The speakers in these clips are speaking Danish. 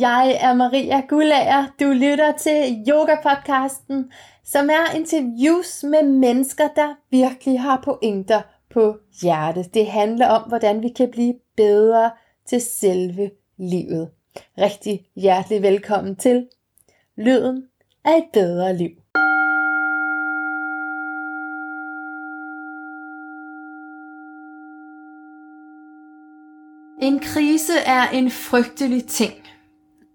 Jeg er Maria Gullager. Du lytter til Yoga-podcasten, som er interviews med mennesker, der virkelig har pointer på hjertet. Det handler om, hvordan vi kan blive bedre til selve livet. Rigtig hjertelig velkommen til Lyden af et bedre liv. En krise er en frygtelig ting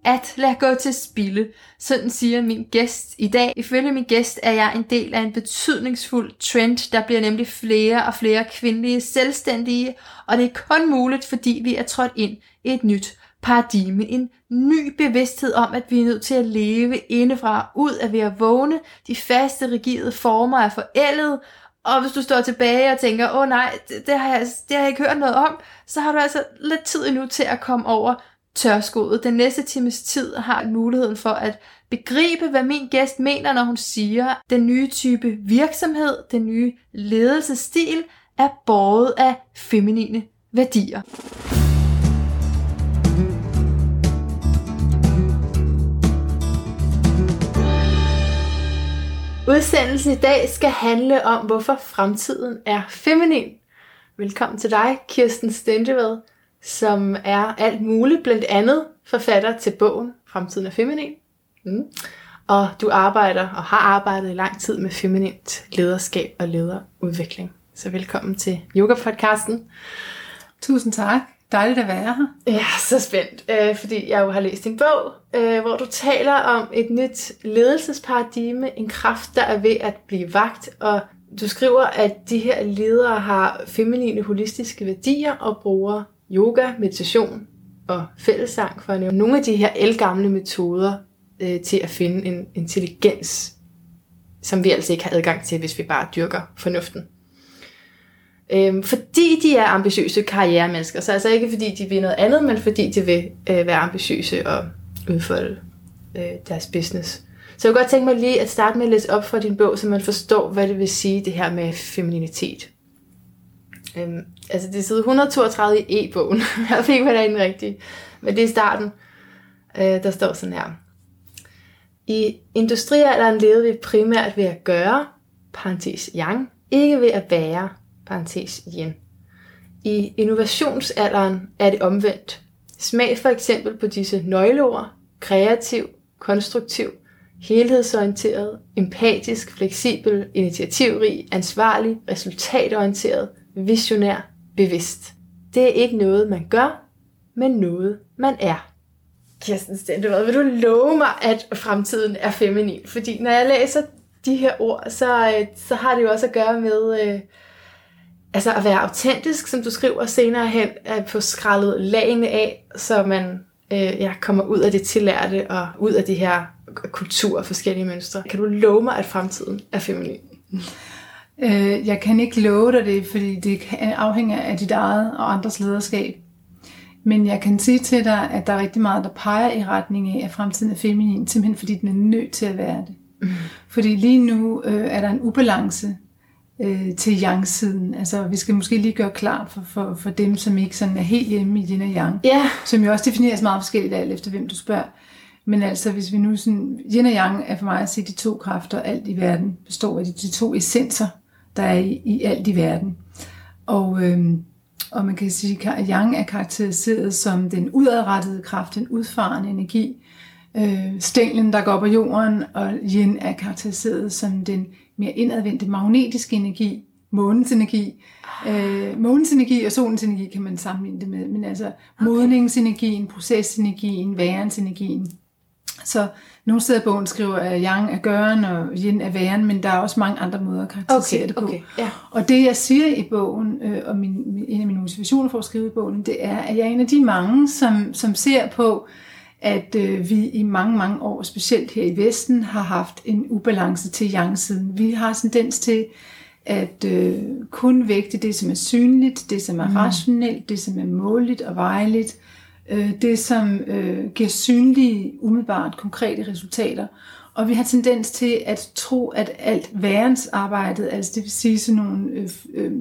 at lade gå til spilde. Sådan siger min gæst i dag. Ifølge min gæst er jeg en del af en betydningsfuld trend. Der bliver nemlig flere og flere kvindelige selvstændige, og det er kun muligt, fordi vi er trådt ind i et nyt paradigme. En ny bevidsthed om, at vi er nødt til at leve indefra, ud af ved at vågne. De faste, rigide former er forældet, og hvis du står tilbage og tænker, åh oh, nej, det, det, har jeg, det har jeg ikke hørt noget om, så har du altså lidt tid endnu til at komme over tørskoet. Den næste times tid har muligheden for at begribe, hvad min gæst mener, når hun siger, den nye type virksomhed, den nye ledelsesstil, er båret af feminine værdier. Udsendelsen i dag skal handle om, hvorfor fremtiden er feminin. Velkommen til dig, Kirsten Stendeved, som er alt muligt, blandt andet forfatter til bogen Fremtiden er feminin. Mm. Og du arbejder og har arbejdet i lang tid med feminint lederskab og lederudvikling. Så velkommen til Yoga-podcasten. Tusind tak. Dejligt at være her. Ja, så spændt, øh, fordi jeg jo har læst din bog, øh, hvor du taler om et nyt ledelsesparadigme, en kraft, der er ved at blive vagt, og du skriver, at de her ledere har feminine holistiske værdier og bruger yoga, meditation og fællesang, for at nævne nogle af de her elgamle metoder øh, til at finde en intelligens, som vi altså ikke har adgang til, hvis vi bare dyrker fornuften. Øhm, fordi de er ambitiøse karrieremennesker, så altså ikke fordi de vil noget andet, men fordi de vil øh, være ambitiøse og udfolde øh, deres business. Så jeg kunne godt tænke mig lige at starte med at læse op fra din bog, så man forstår, hvad det vil sige, det her med femininitet. Øhm, altså det er side 132 i e-bogen. jeg fik hvad der er den rigtige. Men det er starten. Øh, der står sådan her. I industrialderen levede vi primært ved at gøre, parentes yang, ikke ved at være, parentes yin. I innovationsalderen er det omvendt. Smag for eksempel på disse nøgleord, kreativ, konstruktiv, helhedsorienteret, empatisk, fleksibel, initiativrig, ansvarlig, resultatorienteret, visionær, bevidst. Det er ikke noget, man gør, men noget, man er. Kirsten Stendevad, vil du love mig, at fremtiden er feminin? Fordi når jeg læser de her ord, så, øh, så har det jo også at gøre med øh, altså at være autentisk, som du skriver senere hen, at få skrællet lagene af, så man øh, ja, kommer ud af det tillærte og ud af de her kultur og forskellige mønstre. Kan du love mig, at fremtiden er feminin? Øh, jeg kan ikke love dig det, fordi det afhænger af dit eget og andres lederskab. Men jeg kan sige til dig, at der er rigtig meget, der peger i retning af, at fremtiden er feminin, simpelthen fordi den er nødt til at være det. Mm. Fordi lige nu øh, er der en ubalance øh, til yang-siden. Altså, vi skal måske lige gøre klart for, for, for dem, som ikke sådan er helt hjemme i din og yang, yeah. som jo også defineres meget forskelligt alt efter, hvem du spørger. Men altså, hvis vi nu sådan, yin og yang er for mig at se de to kræfter, alt i verden består af de, de to essenser, der er i, i alt i verden. Og, øhm, og man kan sige, at yang er karakteriseret som den udadrettede kraft, den udfarende energi, øh, stænglen, der går op ad jorden, og yin er karakteriseret som den mere indadvendte magnetiske energi, månens energi. Øh, månens energi og solens energi kan man sammenligne det med, men altså okay. modningsenergien, procesenergien, værensenergien. Så nogle steder i bogen skriver, at yang er gøren og yin er væren, men der er også mange andre måder at karakterisere okay, det på. Okay, ja. Og det jeg siger i bogen, øh, og min, en af mine motivationer for at skrive i bogen, det er, at jeg er en af de mange, som, som ser på, at øh, vi i mange, mange år, specielt her i Vesten, har haft en ubalance til yang-siden. Vi har tendens til at øh, kun vægte det, som er synligt, det, som er mm. rationelt, det, som er måligt og vejeligt, øh, Øh, det, som øh, giver synlige, umiddelbart konkrete resultater. Og vi har tendens til at tro, at alt værensarbejdet, altså det vil sige sådan nogle, øh, øh,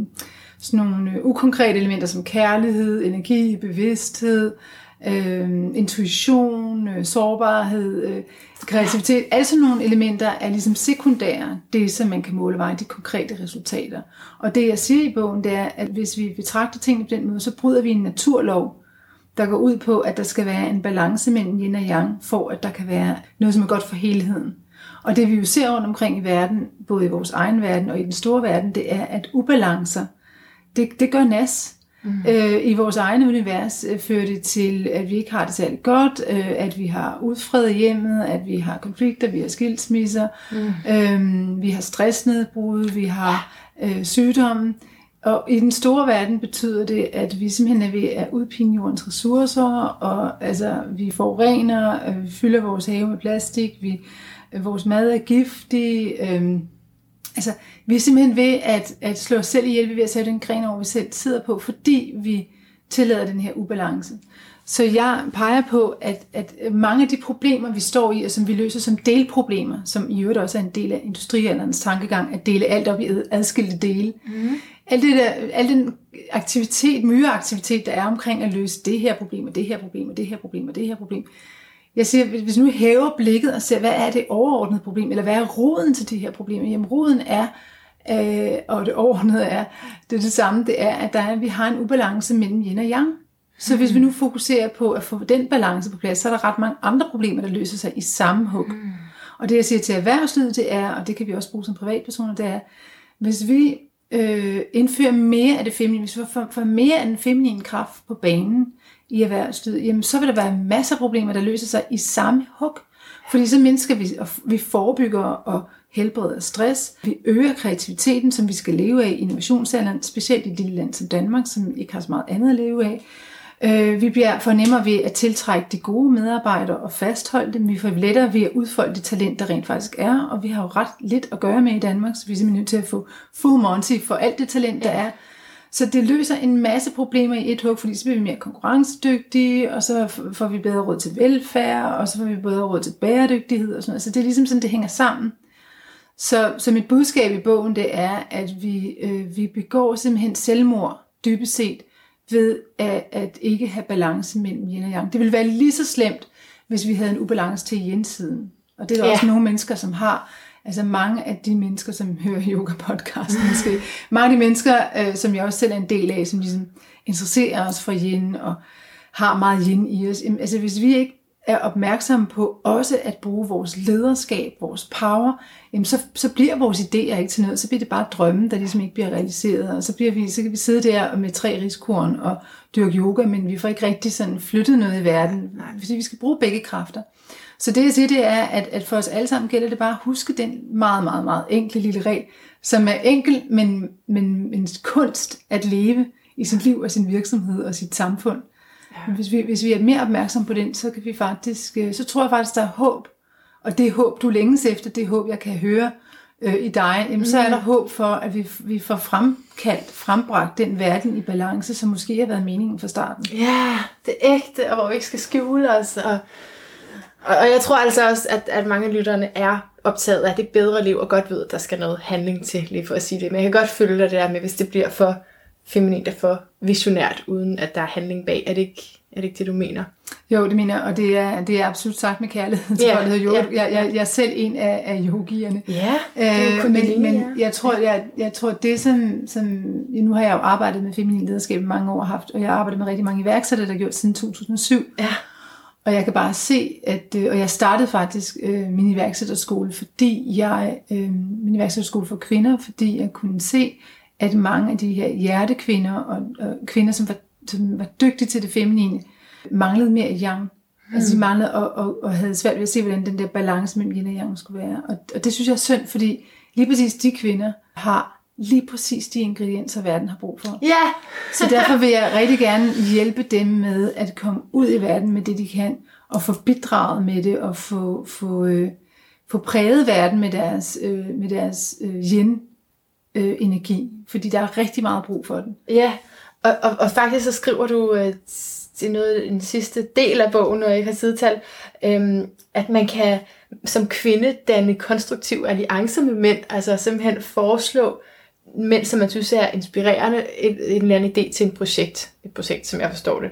sådan nogle øh, ukonkrete elementer som kærlighed, energi, bevidsthed, øh, intuition, øh, sårbarhed, øh, kreativitet. Alle sådan nogle elementer er ligesom sekundære, det som man kan måle vejen, de konkrete resultater. Og det jeg siger i bogen, det er, at hvis vi betragter tingene på den måde, så bryder vi en naturlov, der går ud på, at der skal være en balance mellem yin og yang, for at der kan være noget, som er godt for helheden. Og det vi jo ser rundt omkring i verden, både i vores egen verden og i den store verden, det er, at ubalancer, det, det gør nas. Mm. Øh, I vores egne univers øh, fører det til, at vi ikke har det særlig godt, øh, at vi har udfred hjemmet, at vi har konflikter, vi har skilsmisser, mm. øh, vi har stressnedbrud, vi har øh, sygdomme. Og i den store verden betyder det, at vi simpelthen er ved at udpine jordens ressourcer, og altså, vi forurener, øh, vi fylder vores have med plastik, vi, øh, vores mad er giftig. Øhm, altså, vi er simpelthen ved at, at slå os selv ihjel ved at sætte den gren over, vi selv sidder på, fordi vi tillader den her ubalance. Så jeg peger på, at, at mange af de problemer, vi står i, og som vi løser som delproblemer, som i øvrigt også er en del af industrialderens tankegang, at dele alt op i adskilte dele, mm. Al, det der, al den aktivitet, myreaktivitet, der er omkring at løse det her problem, og det her problem, og det her problem, og det her problem. Jeg siger, hvis nu hæver blikket og ser, hvad er det overordnede problem, eller hvad er roden til det her problem? Jamen roden er, øh, og det overordnede er, det er det samme, det er, at der er, at vi har en ubalance mellem yin og yang. Så hvis vi nu fokuserer på at få den balance på plads, så er der ret mange andre problemer, der løser sig i samme hug. Mm. Og det jeg siger til erhvervslivet, det er, og det kan vi også bruge som privatpersoner, det er, hvis vi øh, indføre mere af det feminine, hvis vi får, får mere af den feminine kraft på banen i erhvervslivet, jamen så vil der være masser af problemer, der løser sig i samme hug. Fordi så mindsker vi, og vi forebygger og helbreder stress. Vi øger kreativiteten, som vi skal leve af i innovationsalderen, specielt i et lille land som Danmark, som ikke har så meget andet at leve af. Øh, vi bliver for nemmere ved at tiltrække de gode medarbejdere og fastholde dem. Vi får lettere ved at udfolde det talent, der rent faktisk er, og vi har jo ret lidt at gøre med i Danmark, så vi er simpelthen nødt til at få full monty for alt det talent, der er. Så det løser en masse problemer i et hug, fordi så bliver vi mere konkurrencedygtige, og så får vi bedre råd til velfærd, og så får vi bedre råd til bæredygtighed og sådan noget. Så det er ligesom sådan, det hænger sammen. Så, så mit budskab i bogen, det er, at vi, øh, vi begår simpelthen selvmord, dybest set, ved at, at ikke have balance mellem yin og yang. Det ville være lige så slemt, hvis vi havde en ubalance til yin-siden. Og det er der ja. også nogle mennesker, som har. Altså mange af de mennesker, som hører yoga-podcasten måske. Mange af de mennesker, øh, som jeg også selv er en del af, som ligesom interesserer os for yin og har meget yin i os. Altså hvis vi ikke er opmærksomme på også at bruge vores lederskab, vores power, jamen så, så bliver vores idéer ikke til noget, så bliver det bare drømme, der ligesom ikke bliver realiseret, og så, bliver vi, så kan vi sidde der med tre riskorn og dyrke yoga, men vi får ikke rigtig sådan flyttet noget i verden, fordi vi skal bruge begge kræfter. Så det jeg siger, det er, at, at for os alle sammen gælder det bare at huske den meget, meget, meget enkle lille regel, som er enkel, men, men men kunst at leve i sit liv og sin virksomhed og sit samfund. Ja. Hvis, vi, hvis vi er mere opmærksom på den, så kan vi faktisk, øh, så tror jeg faktisk, der er håb. Og det håb, du længes efter, det håb, jeg kan høre øh, i dig, jamen, mm. så er der mm. håb for, at vi, vi får fremkaldt, frembragt den verden i balance, som måske har været meningen fra starten. Ja, det er ægte, og hvor vi ikke skal skjule os. Og, og, og jeg tror altså også, at, at mange af lytterne er optaget af det bedre liv, og godt ved, at der skal noget handling til, lige for at sige det. Men jeg kan godt følge dig det der med, hvis det bliver for feminint og for visionært, uden at der er handling bag. Er det ikke, er det, ikke det, du mener? Jo, det mener jeg, og det er, det er absolut sagt med kærlighed til yeah, yoga. Yeah, jeg, jeg, jeg er selv en af, af yogierne. Yeah, øh, men, men jeg tror, jeg, jeg tror det som, som, nu har jeg jo arbejdet med feminin lederskab i mange år haft, og jeg har arbejdet med rigtig mange iværksættere, der har gjort siden 2007. Ja. Og jeg kan bare se, at, øh, og jeg startede faktisk øh, min iværksætterskole, fordi jeg, øh, min iværksætterskole for kvinder, fordi jeg kunne se, at mange af de her hjertekvinder og, og kvinder, som var, som var dygtige til det feminine, manglede mere yang. Mm. Altså de manglede og, og, og havde svært ved at se, hvordan den der balance mellem yin og yang skulle være. Og, og det synes jeg er synd, fordi lige præcis de kvinder har lige præcis de ingredienser, verden har brug for. Ja! Så derfor vil jeg rigtig gerne hjælpe dem med at komme ud i verden med det, de kan, og få bidraget med det, og få, få, øh, få præget verden med deres, øh, med deres øh, yin øh, energi, fordi der er rigtig meget brug for den. Ja, og, og, og faktisk så skriver du øh, til noget, en sidste del af bogen, når jeg ikke har sidetal, øh, at man kan som kvinde danne konstruktiv alliance med mænd, altså simpelthen foreslå mænd, som man synes er inspirerende, en, en eller anden idé til et projekt, et projekt, som jeg forstår det.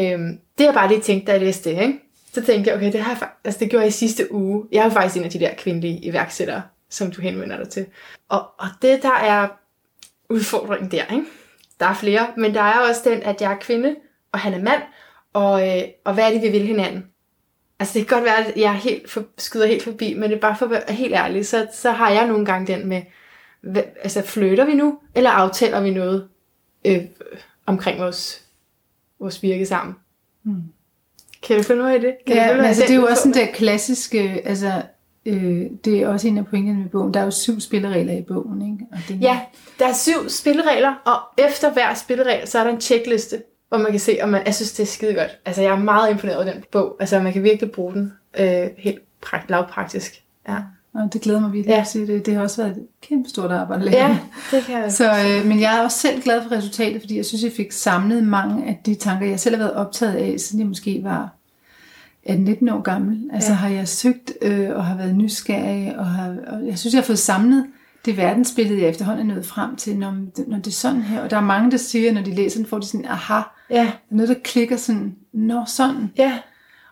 Øhm, det er bare lige tænkt, da jeg læste det, ikke? Så tænkte jeg, okay, det, har jeg, altså, det gjorde jeg i sidste uge. Jeg er jo faktisk en af de der kvindelige iværksættere, som du henvender dig til. Og, og det, der er udfordringen der, ikke? Der er flere, men der er også den, at jeg er kvinde, og han er mand, og, øh, og hvad er det, vi vil hinanden? Altså det kan godt være, at jeg helt for, skyder helt forbi, men det er bare for at være helt ærlig, så, så har jeg nogle gange den med, hvad, altså flytter vi nu, eller aftaler vi noget øh, omkring vores, vores virke sammen? Mm. Kan du følge mig i det? Kan du Ja, følge men altså, det er jo også den udfordring? der klassiske, altså, øh, det er også en af pointerne med bogen. Der er jo syv spilleregler i bogen, ikke? Og det, Ja, der er syv spilleregler, og efter hver spilleregel, så er der en checkliste, hvor man kan se, om man, jeg synes, det er skide godt. Altså, jeg er meget imponeret over den bog. Altså, man kan virkelig bruge den øh, helt prakt, lavpraktisk. Ja. Og det glæder mig virkelig Ja. at sige det. Det har også været et kæmpe stort arbejde ja, det kan jeg. Så, øh, men jeg er også selv glad for resultatet, fordi jeg synes, jeg fik samlet mange af de tanker, jeg selv har været optaget af, siden jeg måske var 18-19 år gammel. Altså ja. har jeg søgt øh, og har været nysgerrig, og, har, og jeg synes, jeg har fået samlet det verdensbillede, jeg efterhånden er nået frem til, når, når det er sådan her. Og der er mange, der siger, når de læser den, får de sådan, aha, Ja, noget, der klikker sådan, når sådan. ja,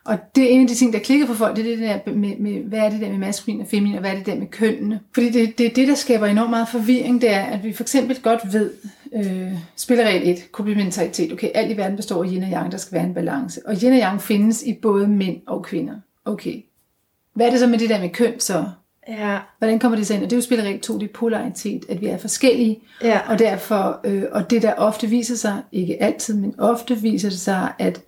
Og det er en af de ting, der klikker for folk, det er det der med, med hvad er det der med maskulin og feminin, og hvad er det der med kønnene. Fordi det, det er det, der skaber enormt meget forvirring, det er, at vi for eksempel godt ved, øh, spilleregel 1, komplementaritet, okay, alt i verden består af yin og yang, der skal være en balance. Og yin og yang findes i både mænd og kvinder. Okay. Hvad er det så med det der med køn så? ja, Hvordan kommer det så ind? Og det er jo spilleregel 2, det er polaritet, at vi er forskellige, ja. og derfor, øh, og det der ofte viser sig, ikke altid, men ofte viser det sig, at,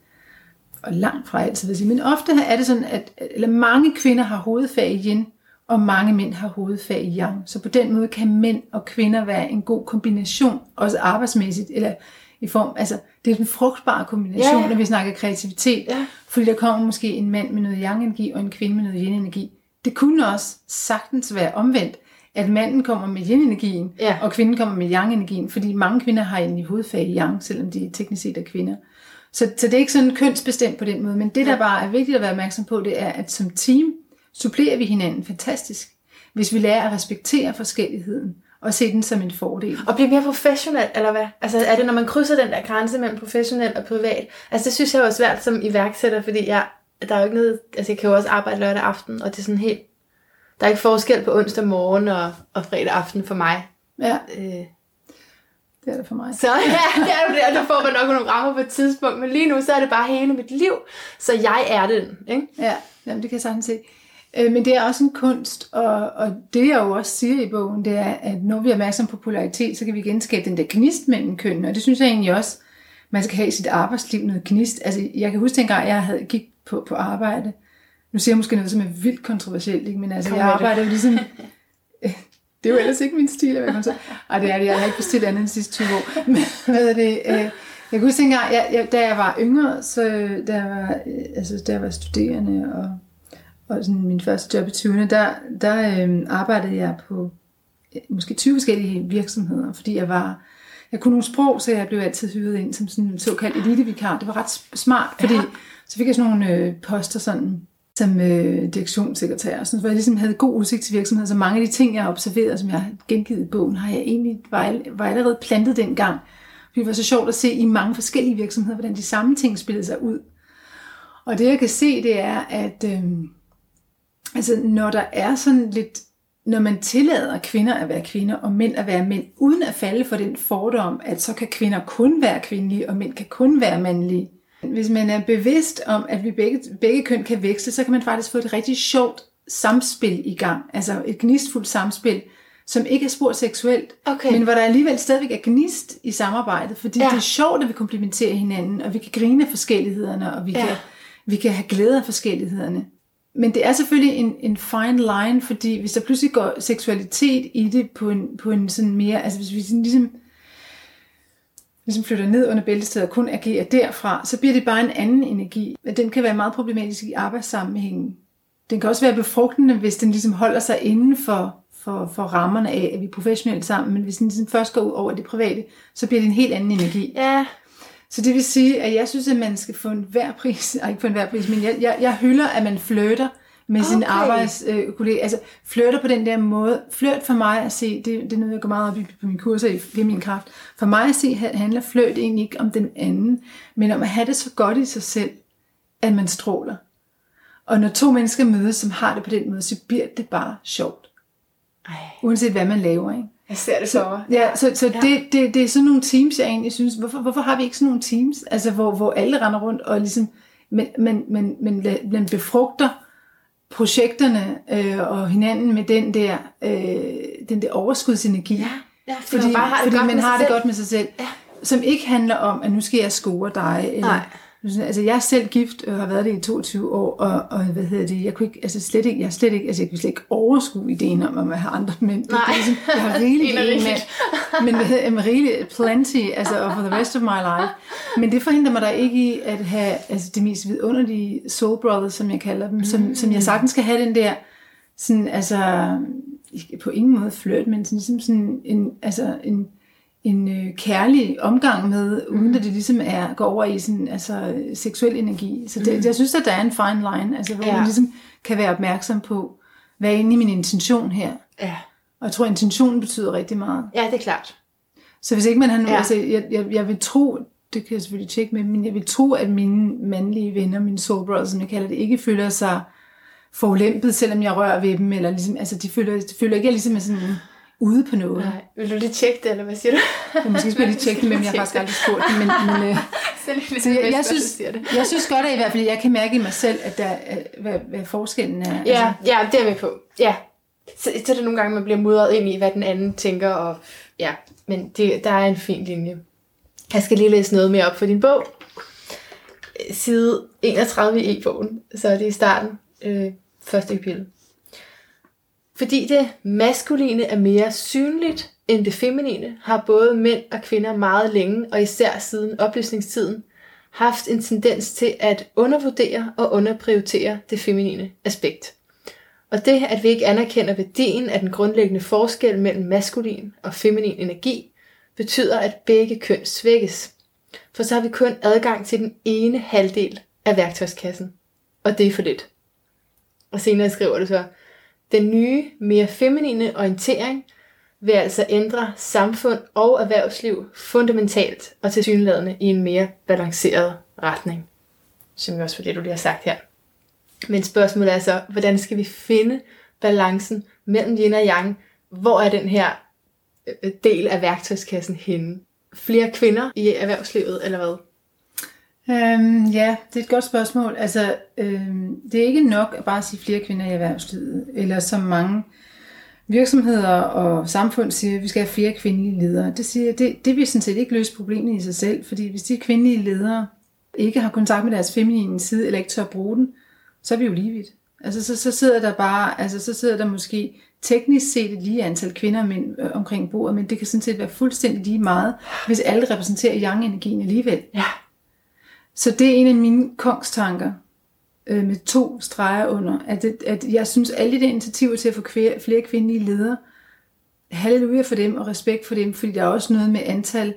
og langt fra altid vil sige, men ofte er det sådan, at eller mange kvinder har hovedfag i yin, og mange mænd har hovedfag i yang. Så på den måde kan mænd og kvinder være en god kombination, også arbejdsmæssigt, eller i form, altså det er en frugtbar kombination, Ja, ja. når vi snakker kreativitet, Ja. fordi der kommer måske en mand med noget yang-energi, og en kvinde med noget yin-energi. Det kunne også sagtens være omvendt, at manden kommer med yin-energien, Ja. og kvinden kommer med yang-energien, fordi mange kvinder har egentlig hovedfag i yang, selvom de teknisk set er kvinder. Så, så det er ikke sådan kønsbestemt på den måde, men det der bare er vigtigt at være opmærksom på, det er, at som team supplerer vi hinanden fantastisk, hvis vi lærer at respektere forskelligheden, og se den som en fordel. Og blive mere professionel, eller hvad? Altså er det, når man krydser den der grænse mellem professionel og privat? Altså det synes jeg jo er svært som iværksætter, fordi jeg, der er jo ikke noget, altså jeg kan jo også arbejde lørdag aften, og det er sådan helt, der er ikke forskel på onsdag morgen og, og fredag aften for mig. Ja, Øh, det er det for mig. så ja, det er det, og der får man nok nogle rammer på et tidspunkt, men lige nu så er det bare hele mit liv, så jeg er den, ikke? Ja, jamen, det kan jeg sagtens se. Øh, Men det er også en kunst, og, og det jeg jo også siger i bogen, det er, at når vi er opmærksom på polaritet, så kan vi genskabe den der gnist mellem kønnene, og det synes jeg egentlig også, man skal have i sit arbejdsliv noget gnist. Altså, jeg kan huske dengang, jeg havde gik på, på arbejde, nu siger jeg måske noget, som er vildt kontroversielt, ikke? men altså, Kom jeg arbejder jo ligesom, det er jo ellers ikke min stil, at være. Ej, det er det, jeg har ikke bestilt andet end de sidste 20 år. Men hvad er det? Øh, jeg kan huske dengang, jeg, jeg, da jeg var yngre, så da jeg var, øh, altså, da jeg var studerende, og og sådan min første job i 20'erne, der, der øhm, arbejdede jeg på øh, måske 20 forskellige virksomheder, fordi jeg var, jeg kunne nogle sprog, så jeg blev altid hyret ind som sådan en såkaldt elitevikar. Det var ret smart, fordi Ja. så fik jeg sådan nogle øh, poster sådan, som øh, direktionssekretær, sådan, hvor jeg ligesom havde god udsigt til virksomheden, så mange af de ting, jeg har observeret, som jeg har gengivet i bogen, har jeg egentlig var, var allerede plantet dengang. Det var så sjovt at se i mange forskellige virksomheder, hvordan de samme ting spillede sig ud. Og det jeg kan se, det er, at øhm, altså, når der er sådan lidt, når man tillader kvinder at være kvinder, og mænd at være mænd, uden at falde for den fordom, at så kan kvinder kun være kvindelige, og mænd kan kun være mandlige. Hvis man er bevidst om, at vi begge, begge køn kan vækste, så kan man faktisk få et rigtig sjovt samspil i gang. Altså et gnistfuldt samspil, som ikke er spor seksuelt, Okay. men hvor der alligevel stadigvæk er gnist i samarbejdet, fordi Ja. det er sjovt, at vi komplementerer hinanden, og vi kan grine af forskellighederne, og vi, ja. kan, vi kan have glæde af forskellighederne. Men det er selvfølgelig en, en fine line, fordi hvis der pludselig går seksualitet i det på en, på en sådan mere, altså hvis vi sådan ligesom, ligesom flytter ned under bæltestedet og kun agerer derfra, så bliver det bare en anden energi. Men Den kan være meget problematisk i arbejdssammenhængen. Den kan også være befrugtende, hvis den ligesom holder sig inden for, for, for rammerne af, at vi er professionelle sammen, men hvis den ligesom først går ud over det private, så bliver det en helt anden energi. Ja, så det vil sige, at jeg synes, at man skal få en hver pris, ej, ikke få en hver pris, men jeg, jeg, jeg hylder, at man flytter med sin Okay. arbejdskollega. Altså flirter på den der måde. Flirt for mig at se, det, det er noget, jeg går meget op i på mine kurser i Feminin Kraft. For mig at se ha- handler flirt egentlig ikke om den anden, men om at have det så godt i sig selv, at man stråler. Og når to mennesker mødes, som har det på den måde, så bliver det bare sjovt. Ej, Uanset hvad man laver, ikke? Jeg ser det for mig. Ja, så, så Ja. Det, det, det er sådan nogle teams, jeg egentlig synes, hvorfor, hvorfor har vi ikke sådan nogle teams, altså hvor, hvor alle render rundt og ligesom, men, men, men, men man befrugter projekterne øh, og hinanden med den der, øh, den der overskudsenergi. Ja, ja fordi, fordi, man bare har det fordi godt man med har sig det selv. godt med sig selv. Ja. Som ikke handler om, at nu skal jeg score dig. Eller, Nej. Altså jeg er selv gift og har været det i 22 år, og, og hvad hedder det, jeg kunne ikke, altså slet ikke, jeg slet ikke, altså jeg kunne slet ikke overskue ideen om at have andre mænd. Det, Nej. Det, ligesom, jeg har rigeligt En rigeligt. men hvad hedder, jamen, rigeligt, plenty, altså og for the rest of my life. Men det forhindrer mig da ikke i at have altså, de mest vidunderlige soul brothers, som jeg kalder dem, som, som jeg sagtens skal have den der, sådan, altså, på ingen måde flirt, men sådan, ligesom sådan en, altså en, en øh, kærlig omgang med, uden at det ligesom er, går over i sådan, altså, seksuel energi. Så det, jeg synes, at der er en fine line, altså, hvor Ja. man ligesom kan være opmærksom på, hvad er egentlig min intention her. Ja. Og jeg tror, at intentionen betyder rigtig meget. ja, det er klart. Så hvis ikke man har nu, Ja. ja. altså, jeg, jeg, jeg vil tro, det kan jeg selvfølgelig tjekke med, men jeg vil tro, at mine mandlige venner, mine soul brothers, som jeg kalder det, ikke føler sig forulæmpet, selvom jeg rører ved dem, eller ligesom, altså de føler, de føler ikke, at jeg ligesom er sådan ude på noget. Nej. Vil du lige tjekke det, eller hvad siger du? Jeg måske skulle lige tjekke det men jeg har faktisk aldrig spurgt dem, men, men øh, Så, lige så jeg, jeg, synes, det. jeg synes godt, at i hvert fald, jeg kan mærke i mig selv, at der, er- hvad, hvad forskellen er. Altså, Ja, ja, det er jeg med på. Ja. Så, så er det nogle gange, man bliver mudret ind i, hvad den anden tænker, og ja, men det, der er en fin linje. Jeg skal lige læse noget mere op for din bog. Side 31 i e-bogen, så er det i starten, øh, første kapitel. Fordi det maskuline er mere synligt end det feminine, har både mænd og kvinder meget længe, og især siden oplysningstiden, haft en tendens til at undervurdere og underprioritere det feminine aspekt. Og det, at vi ikke anerkender værdien af den grundlæggende forskel mellem maskulin og feminin energi, betyder, at begge køn svækkes. For så har vi kun adgang til den ene halvdel af værktøjskassen. Og det er for lidt. Og senere skriver du så, den nye, mere feminine orientering vil altså ændre samfund og erhvervsliv fundamentalt og tilsyneladende i en mere balanceret retning. Som jo også for det, du lige har sagt her. Men spørgsmålet er så, hvordan skal vi finde balancen mellem yin og yang? Hvor er den her øh, øh, del af værktøjskassen henne? Flere kvinder i erhvervslivet, eller hvad? Øhm, ja, det er et godt spørgsmål. Altså, øhm, det er ikke nok at bare sige flere kvinder i erhvervslivet, eller som mange virksomheder og samfund siger, at vi skal have flere kvindelige ledere. Det, siger, det, det vil sådan set ikke løse problemet i sig selv, fordi hvis de kvindelige ledere ikke har kontakt med deres feminine side, eller ikke tør bruge den, så er vi jo lige vidt. Altså, så, så sidder der bare, altså, så sidder der måske teknisk set et lige antal kvinder og mænd øh, omkring bordet, men det kan sådan set være fuldstændig lige meget, hvis alle repræsenterer yang-energien alligevel. Ja. Så det er en af mine kongstanker øh, med to streger under, at, det, at jeg synes, alle de initiativer til at få kvæ- flere kvindelige ledere, halleluja for dem og respekt for dem, fordi der er også noget med antal,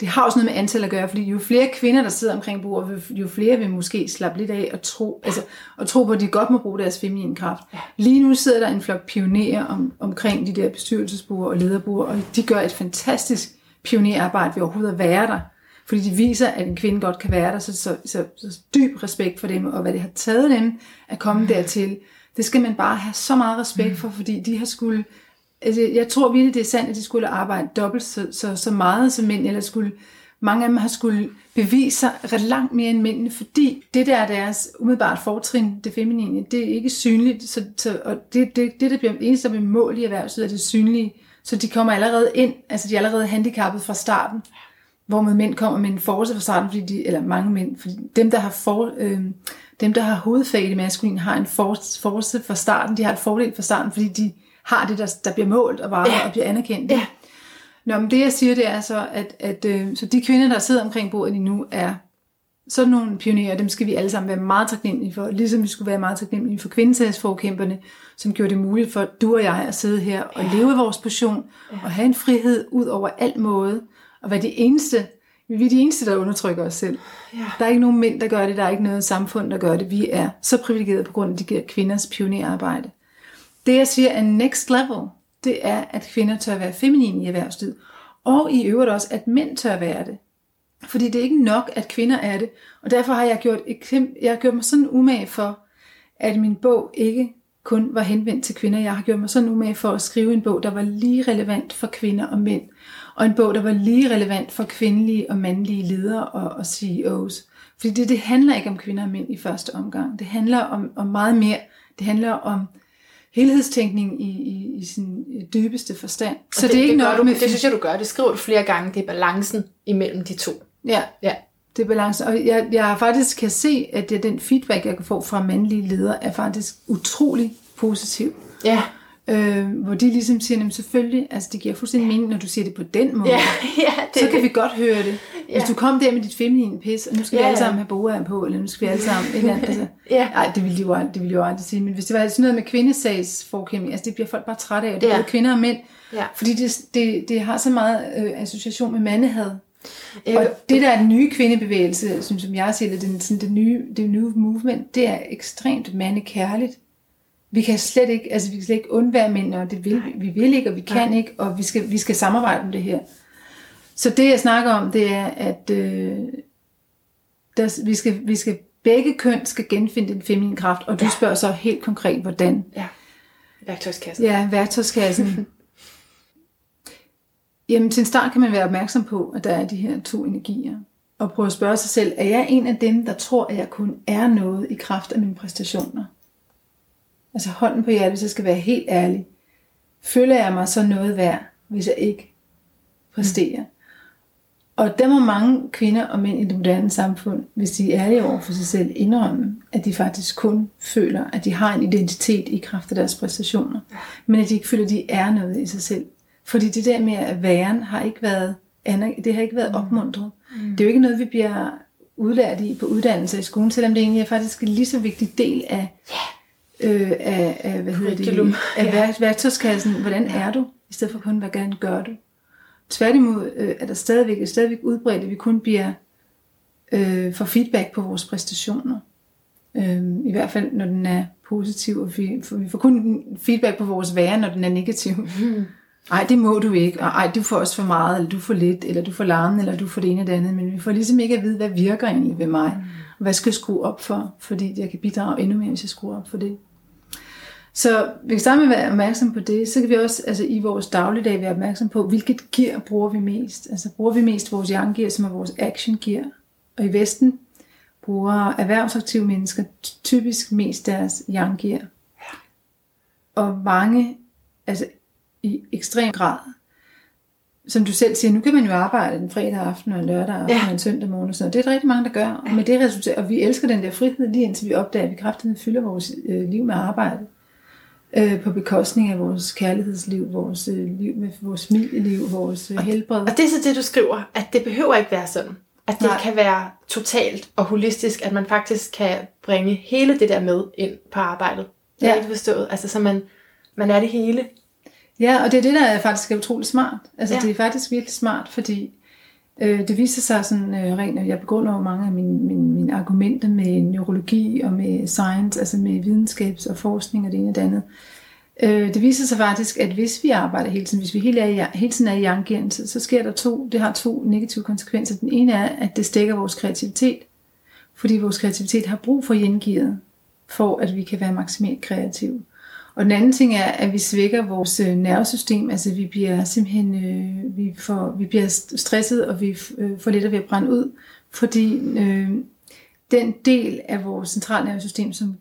det har også noget med antal at gøre, fordi jo flere kvinder, der sidder omkring bordet, jo flere vil måske slappe lidt af og tro, altså, og tro på, at de godt må bruge deres feminine kraft. Lige nu sidder der en flok pionerer om, omkring de der bestyrelsesbord og lederbord, og de gør et fantastisk pionerarbejde ved overhovedet at være der. Fordi de viser, at en kvinde godt kan være der, så, så, så, så dyb respekt for dem, og hvad det har taget dem at komme dertil. Det skal man bare have så meget respekt for, fordi de har skulle... Altså, jeg tror virkelig, det er sandt, at de skulle arbejde dobbelt så, så, så meget som mænd, eller skulle, mange af dem har skulle bevise sig ret langt mere end mændene, fordi det der er deres umiddelbart fortrin, det feminine, det er ikke synligt, så, så, og det, det, det, der bliver eneste, der bliver mål i erhvervslivet, er det synlige, så de kommer allerede ind, altså de er allerede handicappet fra starten, hvor mænd kommer med en force fra starten, fordi de, eller mange mænd, fordi dem, der har, for, øh, dem, der har hovedfag i det maskuline, har en force, force fra starten, de har et fordel fra starten, fordi de har det, der, der bliver målt og varer Ja. og bliver anerkendt. Ja. Nå, men det jeg siger, det er så, at, at øh, så de kvinder, der sidder omkring bordet lige nu, er sådan nogle pionerer, dem skal vi alle sammen være meget taknemmelige for, ligesom vi skulle være meget taknemmelige for kvindesagsforkæmperne, som gjorde det muligt for du og jeg at sidde her og leve i vores passion, og have en frihed ud over alt måde, og være de eneste Vi er de eneste, der undertrykker os selv. Ja. Der er ikke nogen mænd, der gør det. Der er ikke noget samfund, der gør det. Vi er så privilegerede på grund af de her kvinders pionerarbejde. Det, jeg siger er next level, det er, at kvinder tør være feminine i erhvervslivet. Og i øvrigt også, at mænd tør være det. Fordi det er ikke nok, at kvinder er det. Og derfor har jeg gjort, jeg har gjort mig sådan umage for, at min bog ikke kun var henvendt til kvinder. Jeg har gjort mig sådan umage for at skrive en bog, der var lige relevant for kvinder og mænd. Og en bog, der var lige relevant for kvindelige og mandlige ledere og, og CEOs. Fordi det, det handler ikke om kvinder og mænd i første omgang. Det handler om, om meget mere. Det handler om helhedstænkning i, i, i sin dybeste forstand. Så det, det, er ikke det, nok du, med det synes jeg, du gør. Det skriver du flere gange. Det er balancen imellem de to. Ja, ja. det er balance. Og jeg, jeg faktisk kan se, at det, den feedback, jeg kan få fra mandlige ledere, er faktisk utrolig positiv. Ja. Øh, hvor de ligesom siger, at selvfølgelig, altså det giver fuldstændig mening, når du siger det på den måde. Ja, ja, det så kan vi godt høre det. Ja. Hvis du kom der med dit feminine pis, og nu skal Ja, vi alle sammen have boer på, eller nu skal vi alle sammen et eller andet. Altså, Ja. Ej, det ville de jo aldrig, det ville de jo aldrig sige. Men hvis det var sådan noget med kvindesagsforkæmning, altså det bliver folk bare trætte af, og det Ja. både kvinder og mænd. Ja. Fordi det, det, det har så meget øh, association med mandehad. Jeg, Og det der er den nye kvindebevægelse, som, som jeg ser det, den, sådan, det, nye, det nye movement, det er ekstremt mandekærligt. Vi kan slet ikke, altså vi kan slet ikke undvære mænd, og det vil, vi vil ikke, og vi kan Nej. ikke, og vi skal, vi skal samarbejde om det her. Så det jeg snakker om, det er, at øh, der, vi, skal, vi skal begge køn skal genfinde den feminine kraft, og du spørger så helt konkret, hvordan. ja. Værktøjskassen. Ja, værktøjskassen. Jamen til en start kan man være opmærksom på, at der er de her to energier. Og prøve at spørge sig selv, er jeg en af dem, der tror, at jeg kun er noget i kraft af mine præstationer? Altså hånden på hjertet, hvis jeg skal være helt ærlig. Føler jeg mig så noget værd, hvis jeg ikke præsterer? Og der må mange kvinder og mænd i det moderne samfund, hvis de er ærlige over for sig selv, indrømme, at de faktisk kun føler, at de har en identitet i kraft af deres præstationer. Men at de ikke føler, at de er noget i sig selv. Fordi det der med at være har ikke været, det har ikke været opmuntret. Mm. Det er jo ikke noget, vi bliver udlært i på uddannelser i skolen, selvom det egentlig er faktisk en lige så vigtig del af, øh, af, af, hvad hedder det, af værk- værktøjskassen. Hvordan er du? I stedet for kun, hvordan gør du? Tværtimod øh, er der stadigvæk, stadigvæk udbredt, at vi kun bliver øh, får feedback på vores præstationer. Øh, I hvert fald, når den er positiv. Og vi, for vi får kun feedback på vores være, når den er negativ. Hmm. Ej, det må du ikke. Og ej, du får også for meget, eller du får lidt, eller du får larmen, eller du får det ene og det andet. Men vi får ligesom ikke at vide, hvad virker egentlig ved mig. Og hvad skal jeg skrue op for? Fordi jeg kan bidrage endnu mere, hvis jeg skruer op for det. Så vi kan starte med at være opmærksom på det. Så kan vi også altså, i vores dagligdag være opmærksom på, hvilket gear bruger vi mest. Altså bruger vi mest vores yang gear, som er vores action gear. Og i Vesten bruger erhvervsaktive mennesker typisk mest deres yang gear. Og mange, altså i ekstrem grad, som du selv siger, nu kan man jo arbejde den fredag aften og en lørdag aften Ja. og en søndag morgen og sådan noget. Det er der rigtig mange, der gør. Og med det resultat, og vi elsker den der frihed lige indtil vi opdager, at vi kraftigt fylder vores øh, liv med arbejde. Øh, på bekostning af vores kærlighedsliv, vores øh, liv med vores familieliv, vores øh, helbred. Og det er så det, du skriver, at det behøver ikke være sådan. At det Nej. kan være totalt og holistisk, at man faktisk kan bringe hele det der med ind på arbejdet. Det er Ja. ikke forstået. Altså, så man, man er det hele. Ja, og det er det, der er faktisk er utroligt smart. Altså, Ja. det er faktisk virkelig smart, fordi øh, det viser sig sådan øh, rent, jeg begrunder jo mange af mine, mine, mine argumenter med neurologi og med science, altså med videnskabs og forskning og det ene og det andet. Øh, det viser sig faktisk, at hvis vi arbejder hele tiden, hvis vi hele, er, hele tiden er i yang så, sker der to, det har to negative konsekvenser. Den ene er, at det stikker vores kreativitet, fordi vores kreativitet har brug for yen for at vi kan være maksimalt kreative. Og den anden ting er, at vi svækker vores øh, nervesystem, altså vi bliver simpelthen øh, vi, får, vi bliver stresset, og vi øh, får lettere ved at brænde ud, fordi øh, den del af vores centralnervesystem, som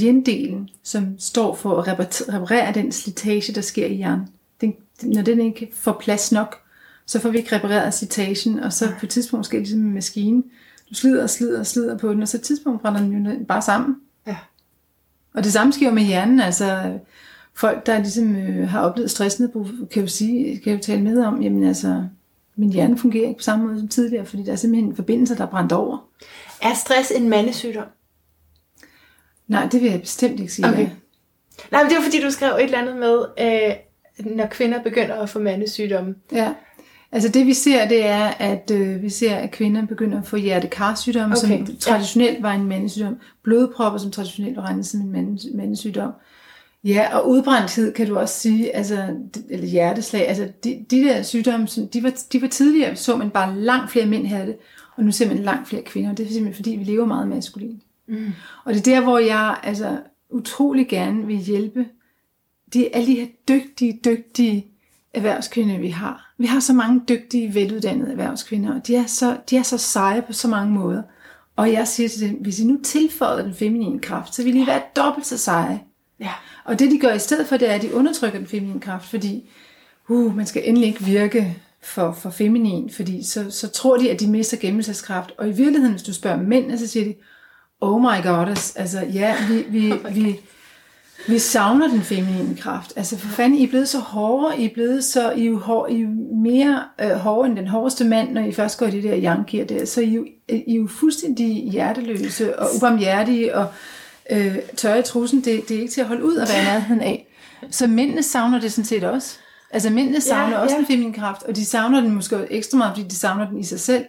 yin-delen, som står for at reparere- reparere den slitage, der sker i hjernen, den, når den ikke får plads nok, så får vi ikke repareret slitagen, og så på et tidspunkt sker det ligesom en maskine. Du slider og slider og slider på den, og så på et tidspunkt brænder den jo bare sammen. Og det samme sker med hjernen, altså folk, der ligesom øh, har oplevet stressnedbrud, kan jo sige, kan jo tale med om, jamen altså, min hjerne fungerer ikke på samme måde som tidligere, fordi der er simpelthen forbindelser, der er brændt over. Er stress en mandesygdom? Nej, det vil jeg bestemt ikke sige. Okay. ja. Nej, men det var fordi, du skrev et eller andet med, øh, når kvinder begynder at få mandesygdomme. Ja. Altså det vi ser, det er, at øh, vi ser, at kvinder begynder at få hjertekarsygdomme, okay. Som traditionelt var en mandesygdom. Blodpropper, som traditionelt var regnet som en mandes- mandesygdom. Ja, og udbrændthed kan du også sige, altså, eller hjerteslag, altså de, de der sygdomme, som- de var, de var tidligere, så man bare langt flere mænd havde det, og nu ser man langt flere kvinder. Det er simpelthen fordi, vi lever meget maskulin. Mm. Og det er der, hvor jeg altså utrolig gerne vil hjælpe de, alle de her dygtige, dygtige erhvervskvinder, vi har. Vi har så mange dygtige, veluddannede erhvervskvinder, og de er så, de er så seje på så mange måder. Og jeg siger til dem, hvis I nu tilføjer den feminine kraft, så vil I være dobbelt så seje. Ja. Og det de gør i stedet for, det er, at de undertrykker den feminine kraft, fordi uh, man skal endelig ikke virke for, for feminin, fordi så, så tror de, at de mister gennemslagskraft. Og i virkeligheden, hvis du spørger mændene, så siger de, oh my god, altså ja, vi, vi, vi, vi savner den feminine kraft. Altså for fanden, I er blevet så hårde, I er blevet så, I er jo, hår, I er mere øh, hårde end den hårdeste mand, når I først går i det der jankir der. Så I, er jo- I er jo fuldstændig hjerteløse og ubarmhjertige og øh, tørre i trussen. Det, det er ikke til at holde ud at være i nærheden af. Så mændene savner det sådan set også. Altså mændene savner Ja, også ja. den feminine kraft, og de savner den måske ekstra meget, fordi de savner den i sig selv.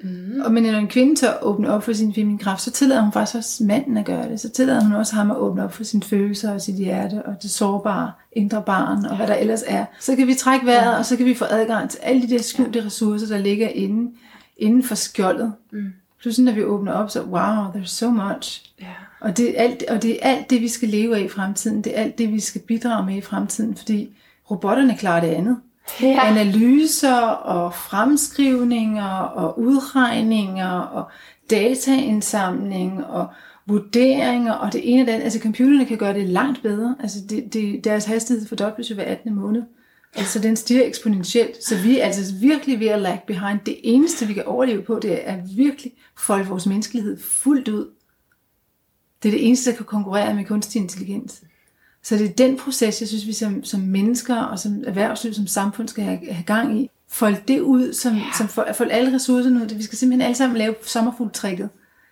Mm. Og men når en kvinde tør åbne op for sin feminine kraft, så tillader hun faktisk også manden at gøre det. Så tillader hun også ham at åbne op for sine følelser og sit hjerte og det sårbare indre barn og hvad der ellers er. Så kan vi trække vejret, og så kan vi få adgang til alle de der skjulte ressourcer, der ligger inde, inden for skjoldet. Mm. Pludselig når vi åbner op, så wow, there's so much. Ja. Og det, er alt, og det er alt det, vi skal leve af i fremtiden. Det er alt det, vi skal bidrage med i fremtiden, fordi robotterne klarer det andet. Ja. Analyser og fremskrivninger og udregninger og dataindsamling og vurderinger og det ene og det andet. Altså computerne kan gøre det langt bedre. Altså det, det, deres hastighed fordobles jo hver 18. måned. Altså den stiger eksponentielt. Så vi er altså virkelig ved at lag behind. Det eneste, vi kan overleve på, det er virkelig folde vores menneskelighed fuldt ud. Det er det eneste, der kan konkurrere med kunstig intelligens. Så det er den proces, jeg synes, vi som, som mennesker og som erhvervsliv, som samfund skal have, have gang i. Fold det ud, som, yeah. som fold, fold alle ressourcerne ud. Vi skal simpelthen alle sammen lave sommerfugltrækket.